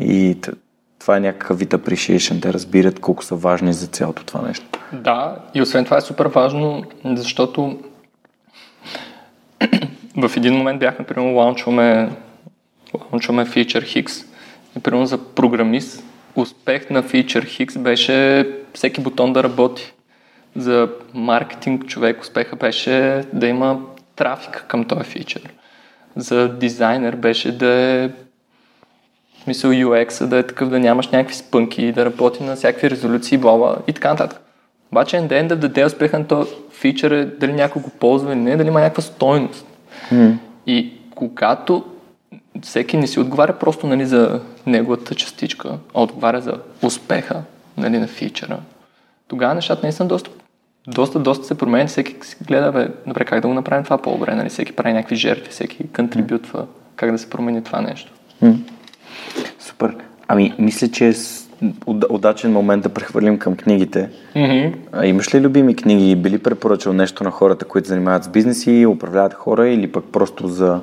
И това е някакъв вид appreciation, те разбират колко са важни за цялото това нещо. Да, и освен това е супер важно, защото в един момент бяхме, примерно, лаунчваме, лаунчваме Feature Hix. И, примерно, за програмист успех на Feature Hix беше всеки бутон да работи. За маркетинг човек успеха беше да има трафик към този фичър. За дизайнер беше да е смисъл UX, да е такъв да нямаш някакви спънки, да работи на всякакви резолюции, бла, и така нататък. Обаче end of the day успеха на този фичър е дали някой го ползва или не, дали има някаква стойност. Mm. И когато всеки не си отговаря просто нали, за неговата частичка, а отговаря за успеха нали, на фичъра, тогава нещата не са доста, доста, доста се променят. Всеки гледа, бе, добре, как да го направим това по-добре, нали? всеки прави някакви жертви, всеки контрибютва как да се промени това нещо. Mm. Супер. Ами, мисля, че е удачен момент да прехвърлим към книгите. Mm-hmm. А, имаш ли любими книги? Били препоръчал нещо на хората, които занимават с бизнес и управляват хора или пък просто за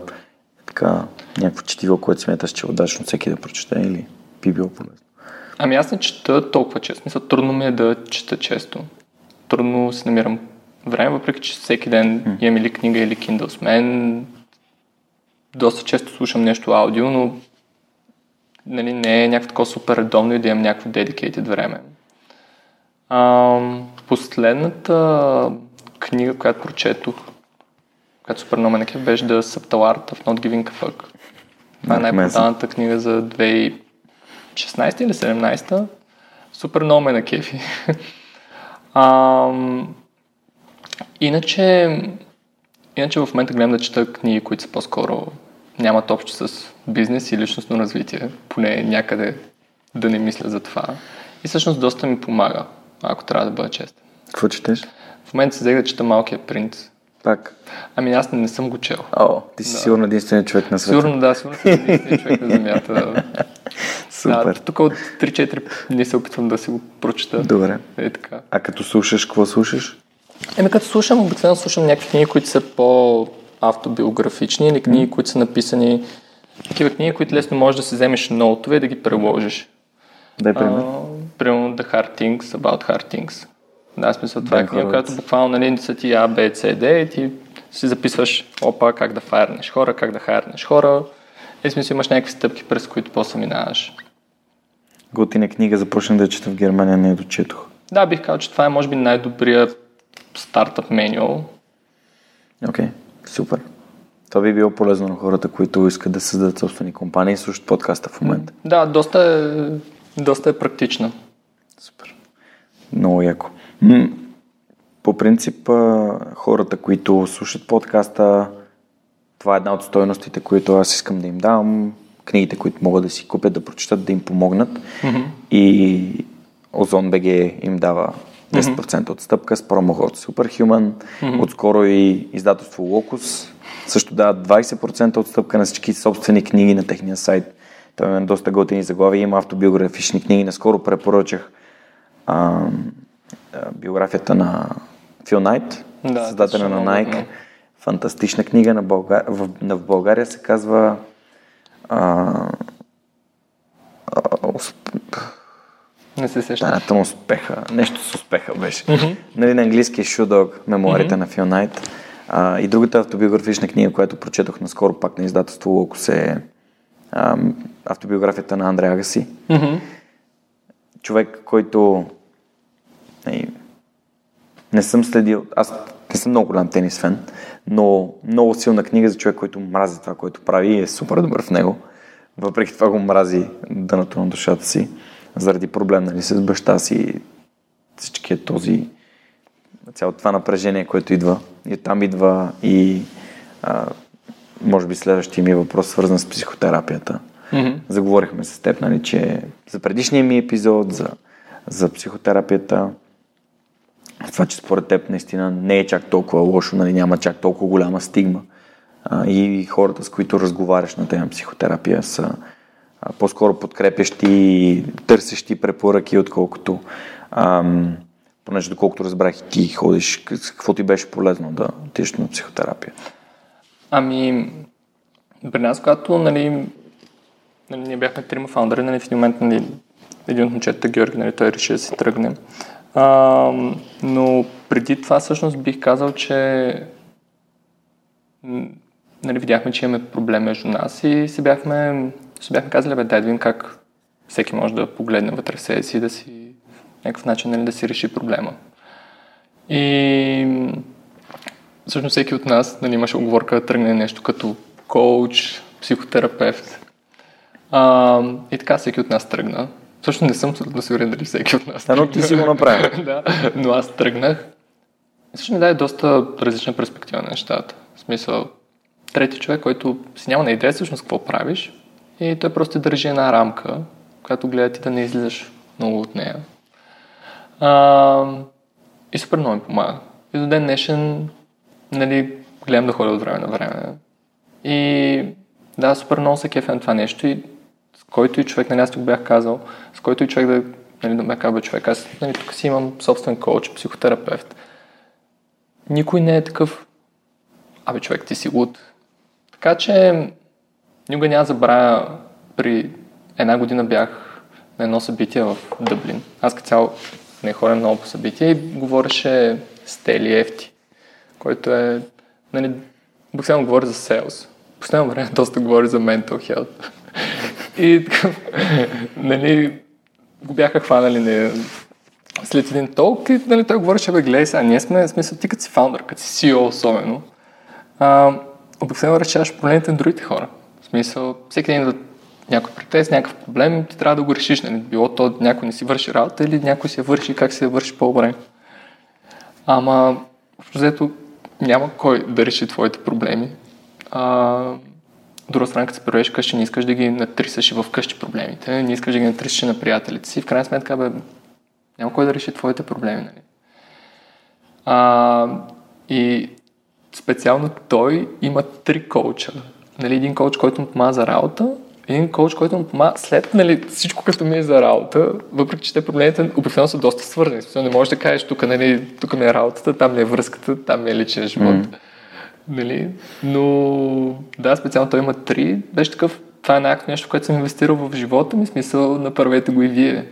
така, някакво четиво, което смяташ, че е удачно всеки да прочете или би било полезно? Ами аз не чета толкова често. Мисля, трудно ми е да чета често. Трудно си намирам време, въпреки че всеки ден mm. имам или книга или Kindle с мен. Доста често слушам нещо аудио, но нали, не е някакво такова супер редовно и да имам някакво dedicated време. А, последната книга, която прочетох, която супер много ме беше The Subtle Art of Not Giving a Fuck. Това е най-продаваната книга за 2016 или 2017. Супер много ме на кефи. иначе, иначе в момента гледам да чета книги, които са по-скоро нямат общо с бизнес и личностно развитие, поне някъде да не мисля за това. И всъщност доста ми помага, ако трябва да бъда честен. Какво четеш? В момента се взех да чета Малкият принц. Пак? Ами аз не, не съм го чел. О, ти си да. сигурно единственият човек на света. Сигурно да, сигурно съм единственият човек на земята. Да. Супер. Да, тук от 3-4 дни се опитвам да си го прочета. Добре. Е, така. А като слушаш, какво слушаш? Еми като слушам, обикновено слушам някакви книги, които са по автобиографични или книги, които са написани, такива книги, които лесно можеш да си вземеш ноутове и да ги преложиш. Дай пример. Примерно The Hard Things, About Hard Things. Да, смисъл, това е книга, която буквално нали, са ти А, Б, С, Д и ти си записваш опа, как да файрнеш хора, как да хайрнеш хора. И смисъл имаш някакви стъпки, през които после минаваш. Готина книга, започнах да чета в Германия, не я дочетох. Да, бих казал, че това е може би най-добрият стартъп менюал. Окей, okay, супер. Това би било полезно на хората, които искат да създадат собствени компании и слушат подкаста в момента. Да, доста е, доста е практична. Супер. Много яко. По принцип, хората, които слушат подкаста, това е една от стоеностите, които аз искам да им давам. Книгите, които могат да си купят, да прочитат, да им помогнат. Mm-hmm. И Озон БГ им дава 10% mm-hmm. отстъпка с промоход Superhuman. Mm-hmm. Отскоро и издателство Locus също дават 20% отстъпка на всички собствени книги на техния сайт. Той има доста готини заглавия, има автобиографични книги. Наскоро препоръчах а, биографията на Фил Найт, да, създателя на Nike. Много. Фантастична книга на България. В, в България се казва а, а, не се сещам. Тайната успеха. Нещо с успеха беше. Mm-hmm. Нали, на английски е Shoe Dog, мемуарите mm-hmm. на Фил Найт. А, и другата автобиографична книга, която прочетох наскоро пак на издателство Локос е а, автобиографията на Андре Агаси. Mm-hmm. Човек, който не съм следил, аз не съм много голям тенис фен, но много силна книга за човек, който мрази това, което прави и е супер добър в него. Въпреки това го мрази дъното на душата си, заради проблем нали, с баща си, всичкият този цялото това напрежение, което идва. И там идва и а, може би следващия ми въпрос, свързан с психотерапията. Mm-hmm. Заговорихме с теб, нали, че за предишния ми епизод, за, за психотерапията, това, че според теб наистина не е чак толкова лошо, нали, няма чак толкова голяма стигма. А, и хората, с които разговаряш на тема психотерапия, са а, по-скоро подкрепящи и търсещи препоръки, отколкото ам, понеже доколкото разбрах и ти ходиш, какво ти беше полезно да отидеш на психотерапия? Ами, при нас, когато нали, нали, ние бяхме трима фаундъри, нали, в един момент нали, един от момчетата, Георги, нали, той реши да си тръгне. А, но преди това всъщност бих казал, че нали, видяхме, че имаме проблем между нас и си бяхме, си бяхме казали, бе, дай да видим как всеки може да погледне вътре себе си да си някакъв начин нали, да си реши проблема. И всъщност всеки от нас нали, имаше оговорка да тръгне нещо като коуч, психотерапевт. А, и така всеки от нас тръгна. Също не съм абсолютно сигурен дали всеки от нас. Но ти си го направи. да, но аз тръгнах. Също ми даде доста различна перспектива на нещата. В смисъл, трети човек, който си няма на идея всъщност какво правиш и той просто държи една рамка, която гледа ти да не излизаш много от нея. А, и супер много ми помага. И до ден днешен, нали, гледам да ходя от време на време. И да, супер много се кефя на това нещо и който и човек, нали, аз тук бях казал, с който и човек да, нали, да ме казва, човек, аз нали, тук си имам собствен коуч, психотерапевт. Никой не е такъв, абе човек, ти си луд. Така че, никога няма забравя, при една година бях на едно събитие в Дъблин. Аз като цяло не ходя много по събития и говореше Стели Ефти, който е, нали, буквално говори за селс. Последно време доста говори за mental health. И нали, го бяха хванали не, след един толк и нали, той говореше, бе, гледай сега, ние сме, смисъл, ти като си фаундър, като си CEO особено, а, обикновено решаваш проблемите на другите хора. В смисъл, всеки ден да някой претест, някакъв проблем, ти трябва да го решиш. Нали? Било то някой не си върши работа или някой си я върши как се я върши по-добре. Ама, взето, няма кой да реши твоите проблеми. А, друга страна, като се преведеш къщи, не искаш да ги натрисаш и в проблемите, не искаш да ги натрисаш на приятелите си. В крайна сметка, бе, няма кой да реши твоите проблеми. Нали? А, и специално той има три коуча. Нали, един коуч, който му помага за работа, един коуч, който му помага след нали, всичко като ми е за работа, въпреки че те проблемите обикновено са доста свързани. Не можеш да кажеш, тук, нали, тук ми е работата, там ми е връзката, там ми е личен живот. Mm. Нали? Но да, специално той има три. Беше такъв, това е някакво нещо, което съм инвестирал в живота ми, смисъл направете го и вие.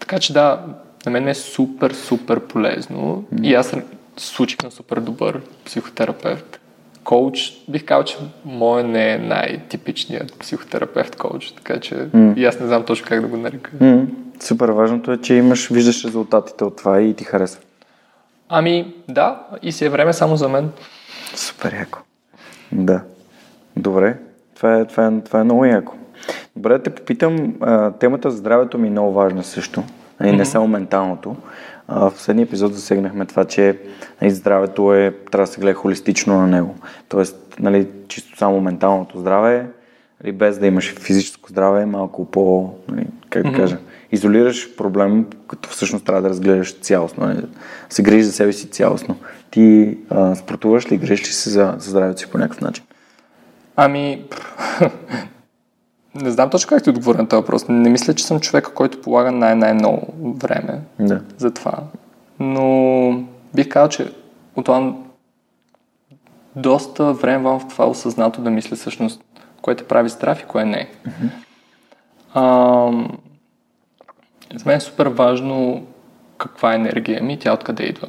Така че да, на мен е супер, супер полезно mm. и аз случих на супер добър психотерапевт коуч, бих казал, че мой не е най-типичният психотерапевт коуч, така че mm. и аз не знам точно как да го нарека. Mm. Супер важното е, че имаш, виждаш резултатите от това и ти харесва. Ами, да, и си е време само за мен. Супер яко. Да. Добре. Това е, това е, това е много яко. Добре, да те попитам, а, темата за здравето ми е много важна също. И не само менталното. А, в последния епизод засегнахме това, че нали, здравето е, трябва да се гледа холистично на него. Тоест, нали, чисто само менталното здраве, нали, без да имаш физическо здраве, е малко по, нали, как да кажа, изолираш проблем, като всъщност трябва да разгледаш цялостно, нали, се грижиш за себе си цялостно. Ти а, спортуваш ли, грижиш ли се за, за здравето си по някакъв начин? Ами, не знам точно как ти отговоря на този въпрос. Не мисля, че съм човека, който полага най- най-много време Да. за това. Но бих казал, че от това доста време в това осъзнато да мисля всъщност кое те прави здрав и кое не. А, за мен е супер важно каква енергия ми тя откъде идва.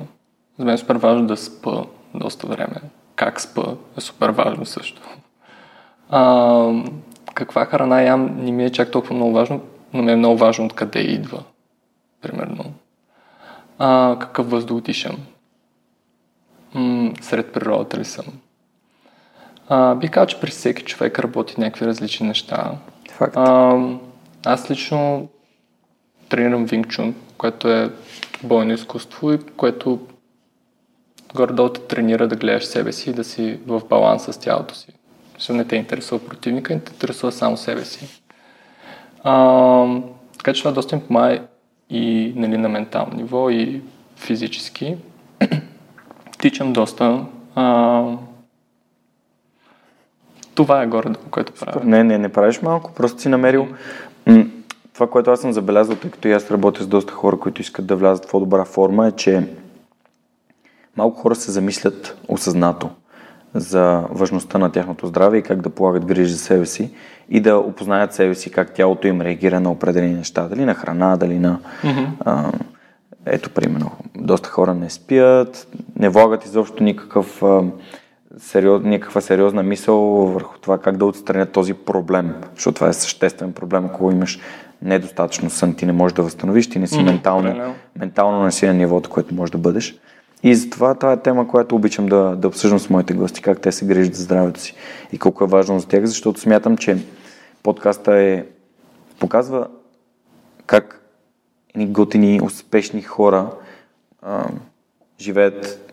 За мен е супер важно да спа доста време. Как спа е супер важно също. А, каква храна ям не ми е чак толкова много важно, но ми е много важно откъде идва. Примерно. А, какъв въздух дишам? М- сред природата ли съм? А, бих казал, че при всеки човек работи някакви различни неща. Факт. А, аз лично тренирам Chun, което е бойно изкуство и което горе-долу те тренира да гледаш себе си и да си в баланс с тялото си. Защото не те интересува противника, не те интересува само себе си. А, така че това доста ми помага и нали, на ментално ниво, и физически. Тичам доста. А, това е горе-долу, което правя. Не, не, не правиш малко, просто си намерил. М- това, което аз съм забелязал, тъй като и аз работя с доста хора, които искат да влязат в по-добра форма, е, че малко хора се замислят осъзнато за важността на тяхното здраве и как да полагат грижи за себе си и да опознаят себе си как тялото им реагира на определени неща, дали на храна, дали на... А, ето, примерно, доста хора не спят, не влагат изобщо никакъв, а, сериоз, никаква сериозна мисъл върху това как да отстранят този проблем, защото това е съществен проблем, ако имаш недостатъчно сън, ти не можеш да възстановиш, ти не си ментално, определено. ментално не си на нивото, което можеш да бъдеш. И затова това е тема, която обичам да, да обсъждам с моите гости, как те се грижат за здравето си и колко е важно за тях, защото смятам, че подкаста е показва как едни готини, успешни хора а, живеят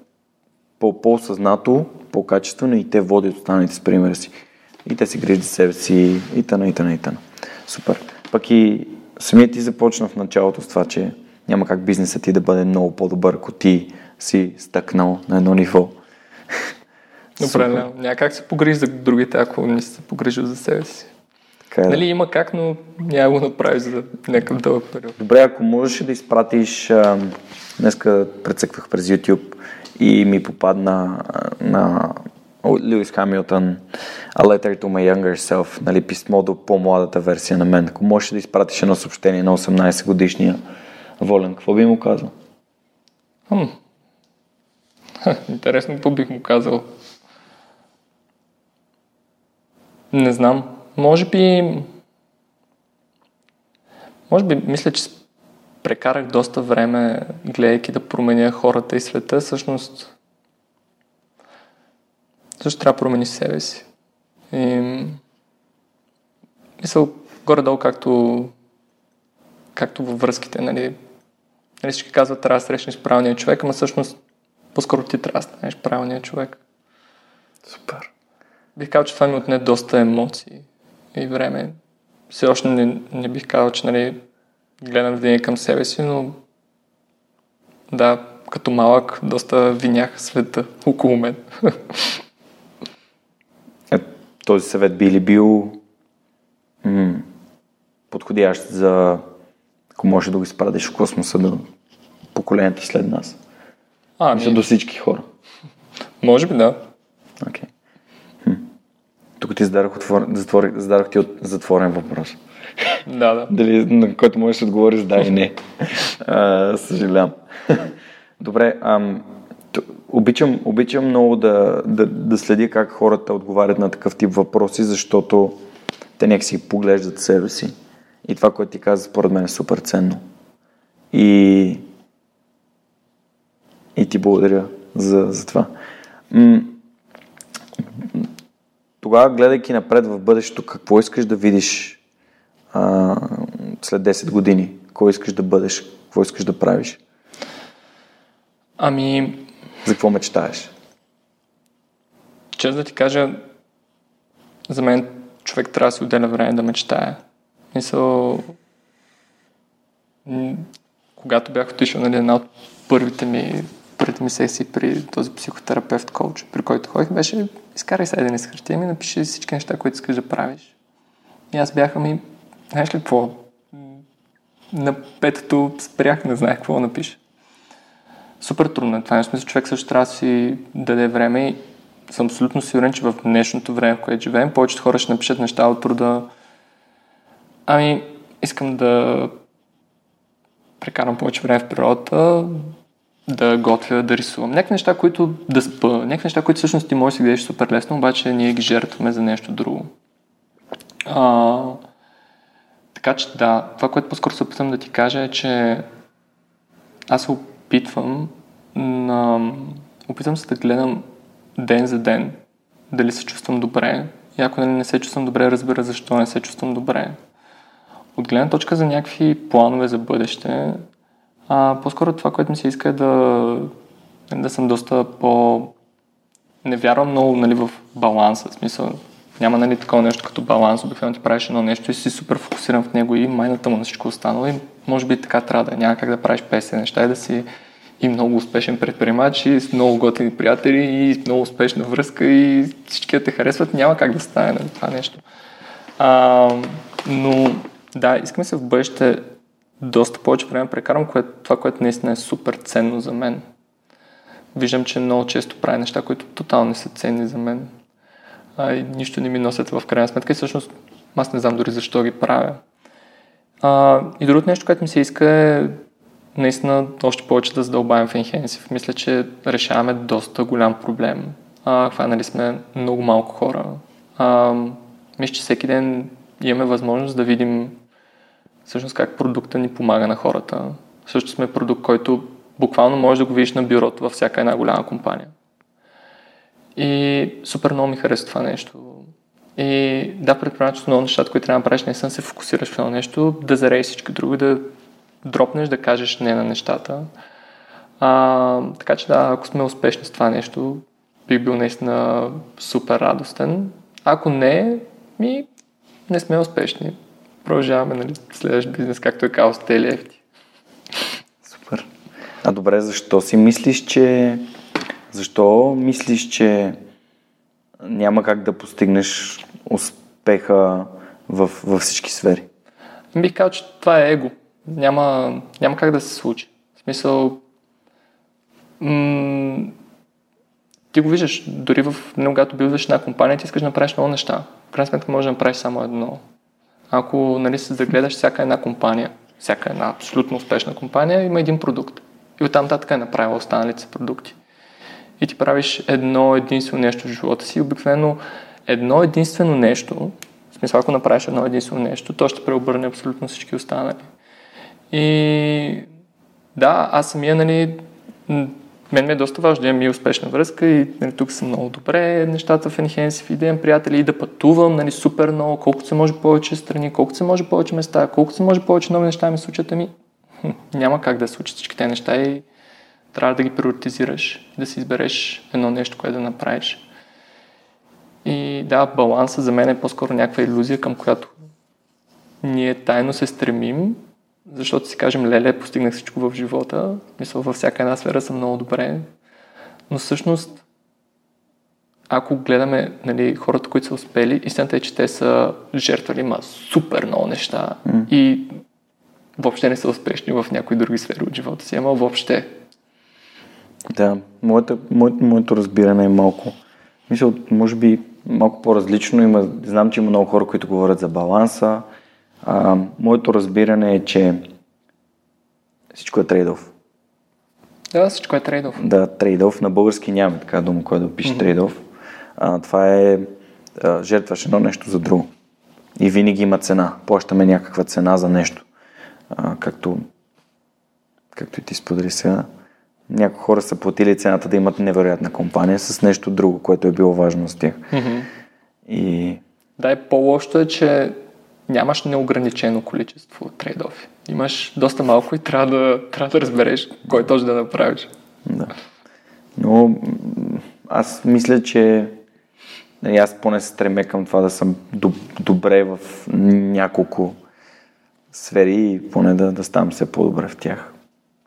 по- по-осъзнато, по-качествено и те водят останалите с примера си. И те се грижат за себе си и тъна, и тъна, и тъна. Супер. Пък и самият ти започна в началото с това, че няма как бизнесът ти да бъде много по-добър, ако ти си стъкнал на едно ниво. Определено. Няма как се погрижи за другите, ако не се погрижил за себе си. Така е. Нали, има как, но няма го направиш за някакъв дълъг период. Добре, ако можеш да изпратиш, а, днеска прецъквах през YouTube и ми попадна на Луис Хамилтън A Letter to My Younger Self, нали, писмо до по-младата версия на мен. Ако можеш да изпратиш едно съобщение на 18 годишния Волен, какво би му казал? Хм. Интересно, какво бих му казал? Не знам. Може би... Може би, мисля, че прекарах доста време, гледайки да променя хората и света. Всъщност, също трябва да промени себе си. И... Мисъл, горе-долу, както, както във връзките, нали, Нали всички казват, трябва да срещнеш правилния човек, ама всъщност по-скоро ти трябва да станеш правилния човек. Супер. Бих казал, че това ми отне доста емоции и време. Все още не, не бих казал, че нали, гледам винаги към себе си, но да, като малък доста винях света около мен. Е, този съвет би ли бил м- подходящ за, ако може да го изпратиш в космоса до поколенията след нас? А, Мисля, ми, до всички хора. може би да. Okay. Хм. Тук ти зададох, отвор... зададох ти от... затворен въпрос. Да, да. Дали, на който можеш да отговориш да и не. А, съжалявам. Добре, ам, обичам, обичам много да, да, да следя как хората отговарят на такъв тип въпроси, защото те нека си поглеждат себе си. И това, което ти каза, според мен е супер ценно. И, И ти благодаря за, за това. М- тогава, гледайки напред в бъдещето, какво искаш да видиш а, след 10 години? Кой искаш да бъдеш? Какво искаш да правиш? Ами... За какво мечтаеш? Честно да ти кажа, за мен човек трябва да си отделя време да мечтае. Мисъл, когато бях отишъл нали, една от първите ми, първите ми сесии при този психотерапевт коуч, при който ходих, беше изкарай се един с хартия ми, напиши всички неща, които искаш да правиш. И аз бях ми, знаеш ли какво? На петото спрях, не знаех какво напиша. Супер трудно е това. Смисъл, човек също трябва да си даде време и съм абсолютно сигурен, че в днешното време, в което живеем, повечето хора ще напишат неща от труда. Ами, искам да прекарам повече време в природата, да готвя, да рисувам. Някакви неща, които да спа, някакви неща, които всъщност ти можеш да си видиш супер лесно, обаче ние ги жертваме за нещо друго. А, така че да, това, което по-скоро се опитвам да ти кажа е, че аз се опитвам на... опитвам се да гледам ден за ден дали се чувствам добре. И ако нали, не се чувствам добре, разбира защо не се чувствам добре. От гледна точка за някакви планове за бъдеще, а, по-скоро това, което ми се иска е да, да съм доста по... Не вярвам много нали, в баланса. В смисъл, няма нали, такова нещо като баланс. Обикновено ти правиш едно нещо и си супер фокусиран в него и майната му на всичко останало. И може би така трябва да е. Няма как да правиш 50 неща и да си и много успешен предприемач и с много готини приятели и много успешна връзка и всички да те харесват. Няма как да стане нали, това нещо. А, но да, искаме се в бъдеще доста повече време прекарам, което, това, което наистина е супер ценно за мен. Виждам, че много често правя неща, които тотално не са ценни за мен. А, и нищо не ми носят в крайна сметка и всъщност аз не знам дори защо ги правя. А, и другото нещо, което ми се иска е наистина още повече да задълбаем в Enhensive. Мисля, че решаваме доста голям проблем. А, хванали сме много малко хора. А, мисля, че всеки ден имаме възможност да видим всъщност как продукта ни помага на хората. Също сме продукт, който буквално можеш да го видиш на бюрото във всяка една голяма компания. И супер много ми харесва това нещо. И да, предприемачеството много нещата, които трябва да правиш, не съм се фокусираш в едно нещо, да зарееш всички други, да дропнеш, да кажеш не на нещата. А, така че да, ако сме успешни с това нещо, бих бил наистина супер радостен. Ако не, ми не сме успешни. Продължаваме, нали, следващ бизнес, както е казал Стели. Супер. А добре, защо си мислиш, че защо мислиш, че няма как да постигнеш успеха в, във всички сфери? Бих казал, че това е его. Няма, няма как да се случи. В смисъл, м- ти го виждаш, дори в когато билдваш една компания, ти искаш да направиш много неща. В крайна сметка можеш да направиш само едно. Ако нали, се загледаш всяка една компания, всяка една абсолютно успешна компания, има един продукт. И оттам нататък е направила останалите продукти. И ти правиш едно единствено нещо в живота си. Обикновено едно единствено нещо, в смисъл ако направиш едно единствено нещо, то ще преобърне абсолютно всички останали. И да, аз самия, нали, мен ми е доста важно да имам и успешна връзка и нали, тук съм много добре, нещата в Enhance, и да имам приятели и да пътувам нали, супер много, колкото се може повече страни, колкото се може повече места, колкото се може повече нови неща ми случат, ами няма как да случат всички тези неща и трябва да ги приоритизираш, да си избереш едно нещо, което да направиш. И да, баланса за мен е по-скоро някаква иллюзия, към която ние тайно се стремим, защото си кажем, леле, постигнах всичко в живота, мисля, във всяка една сфера съм много добре, но всъщност, ако гледаме нали, хората, които са успели, истината е, че те са жертвали ма супер много неща mm. и въобще не са успешни в някои други сфери от живота си, ама въобще. Да, моето, моето, моето разбиране е малко, мисля, може би малко по-различно. Има, знам, че има много хора, които говорят за баланса, а, моето разбиране е, че всичко е трейдов. Да, всичко е трейдов. Да, трейдов. На български няма така дума, която да пише mm-hmm. трейдов. А, това е а, жертваш едно нещо за друго. И винаги има цена. Плащаме някаква цена за нещо. А, както, както и ти сподели сега. Някои хора са платили цената да имат невероятна компания с нещо друго, което е било важно с тях. Mm-hmm. И... Да, и по-лошото е, че нямаш неограничено количество трейдофи. Имаш доста малко и трябва да, трябва да разбереш кой точно да направиш. Да. Но аз мисля, че нали, аз поне се стремя към това да съм добре в няколко сфери и поне да, да ставам все по-добре в тях.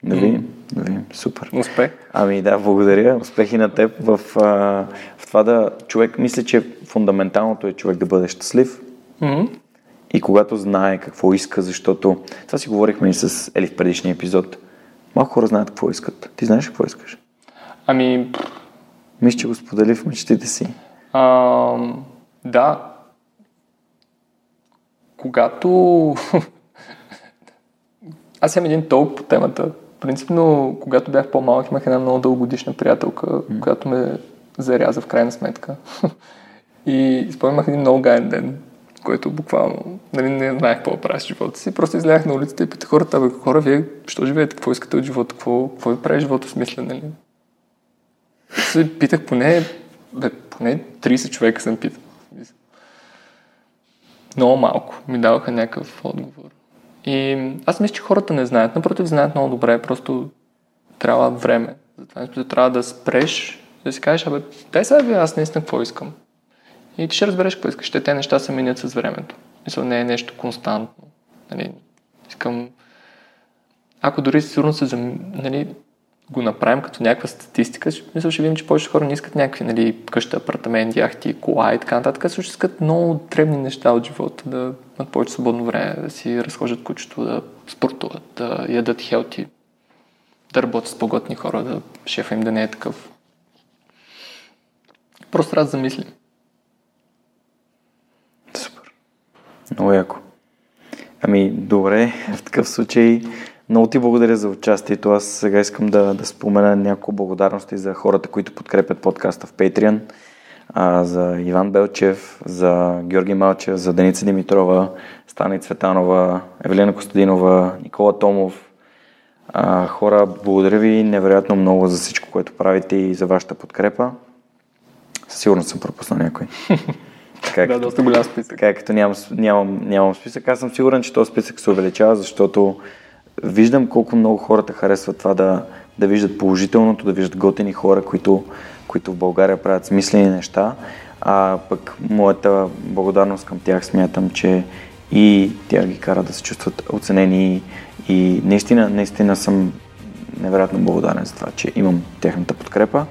Да видим, mm. Да видим. Супер. Успех. Ами да, благодаря. Успехи на теб в, в това да човек, мисля, че фундаменталното е човек да бъде щастлив. Mm-hmm. И когато знае какво иска, защото това си говорихме и с Ели в предишния епизод. Малко хора знаят какво искат. Ти знаеш какво искаш? Ами... Мисля, че го сподели в мечтите си. А, да. Когато... Аз имам един толк по темата. Принципно, когато бях по-малък, имах една много дългогодишна приятелка, mm. която ме заряза в крайна сметка. и спомнях един много гаен ден, който буквално нали, не знаех какво да правя с живота си. Просто излязах на улицата и питах хората, бе, хора, вие що живеете, какво искате от живота, какво, какво ви прави живота смислен, нали? Се питах поне, бе, поне 30 човека съм питал. Много малко ми даваха някакъв отговор. И аз мисля, че хората не знаят. Напротив, знаят много добре, просто трябва време. Затова трябва да спреш, да си кажеш, абе, дай сега ви аз наистина какво искам. И ти ще разбереш какво искаш. Те неща се минят с времето. Мисля, не е нещо константно. Нали, искам... Ако дори сигурно се нали, го направим като някаква статистика, мисля, ще видим, че повече хора не искат някакви нали, къща, апартамент, яхти, кола и така нататък, също искат много древни неща от живота, да имат повече свободно време, да си разхождат кучето, да спортуват, да ядат хелти, да работят с по-готни хора, да шефа им да не е такъв. Просто да замислим. Супер. Много яко. Ами, добре, в такъв случай много ти благодаря за участието. Аз сега искам да, да спомена няколко благодарности за хората, които подкрепят подкаста в Patreon. А, за Иван Белчев, за Георги Малчев, за Деница Димитрова, Стани Цветанова, Евелина Костадинова, Никола Томов. А, хора, благодаря ви невероятно много за всичко, което правите и за вашата подкрепа. Със сигурност съм пропуснал някой. Така, да, доста голям списък. Така, като нямам, нямам, нямам списък, аз съм сигурен, че този списък се увеличава, защото виждам колко много хората харесват това да, да виждат положителното, да виждат готини хора, които, които в България правят смислени неща. А пък моята благодарност към тях смятам, че и тя ги кара да се чувстват оценени и наистина, наистина съм невероятно благодарен за това, че имам тяхната подкрепа.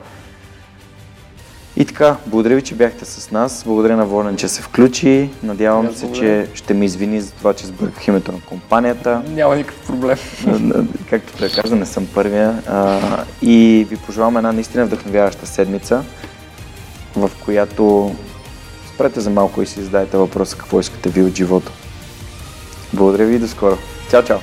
И така, благодаря ви, че бяхте с нас. Благодаря на Волен, че се включи. Надявам се, че ще ми извини за това, че сбърках името на компанията. Няма никакъв проблем. Както каза, не съм първия. и ви пожелавам една наистина вдъхновяваща седмица, в която спрете за малко и си задайте въпроса какво искате ви от живота. Благодаря ви и до скоро. Чао, чао!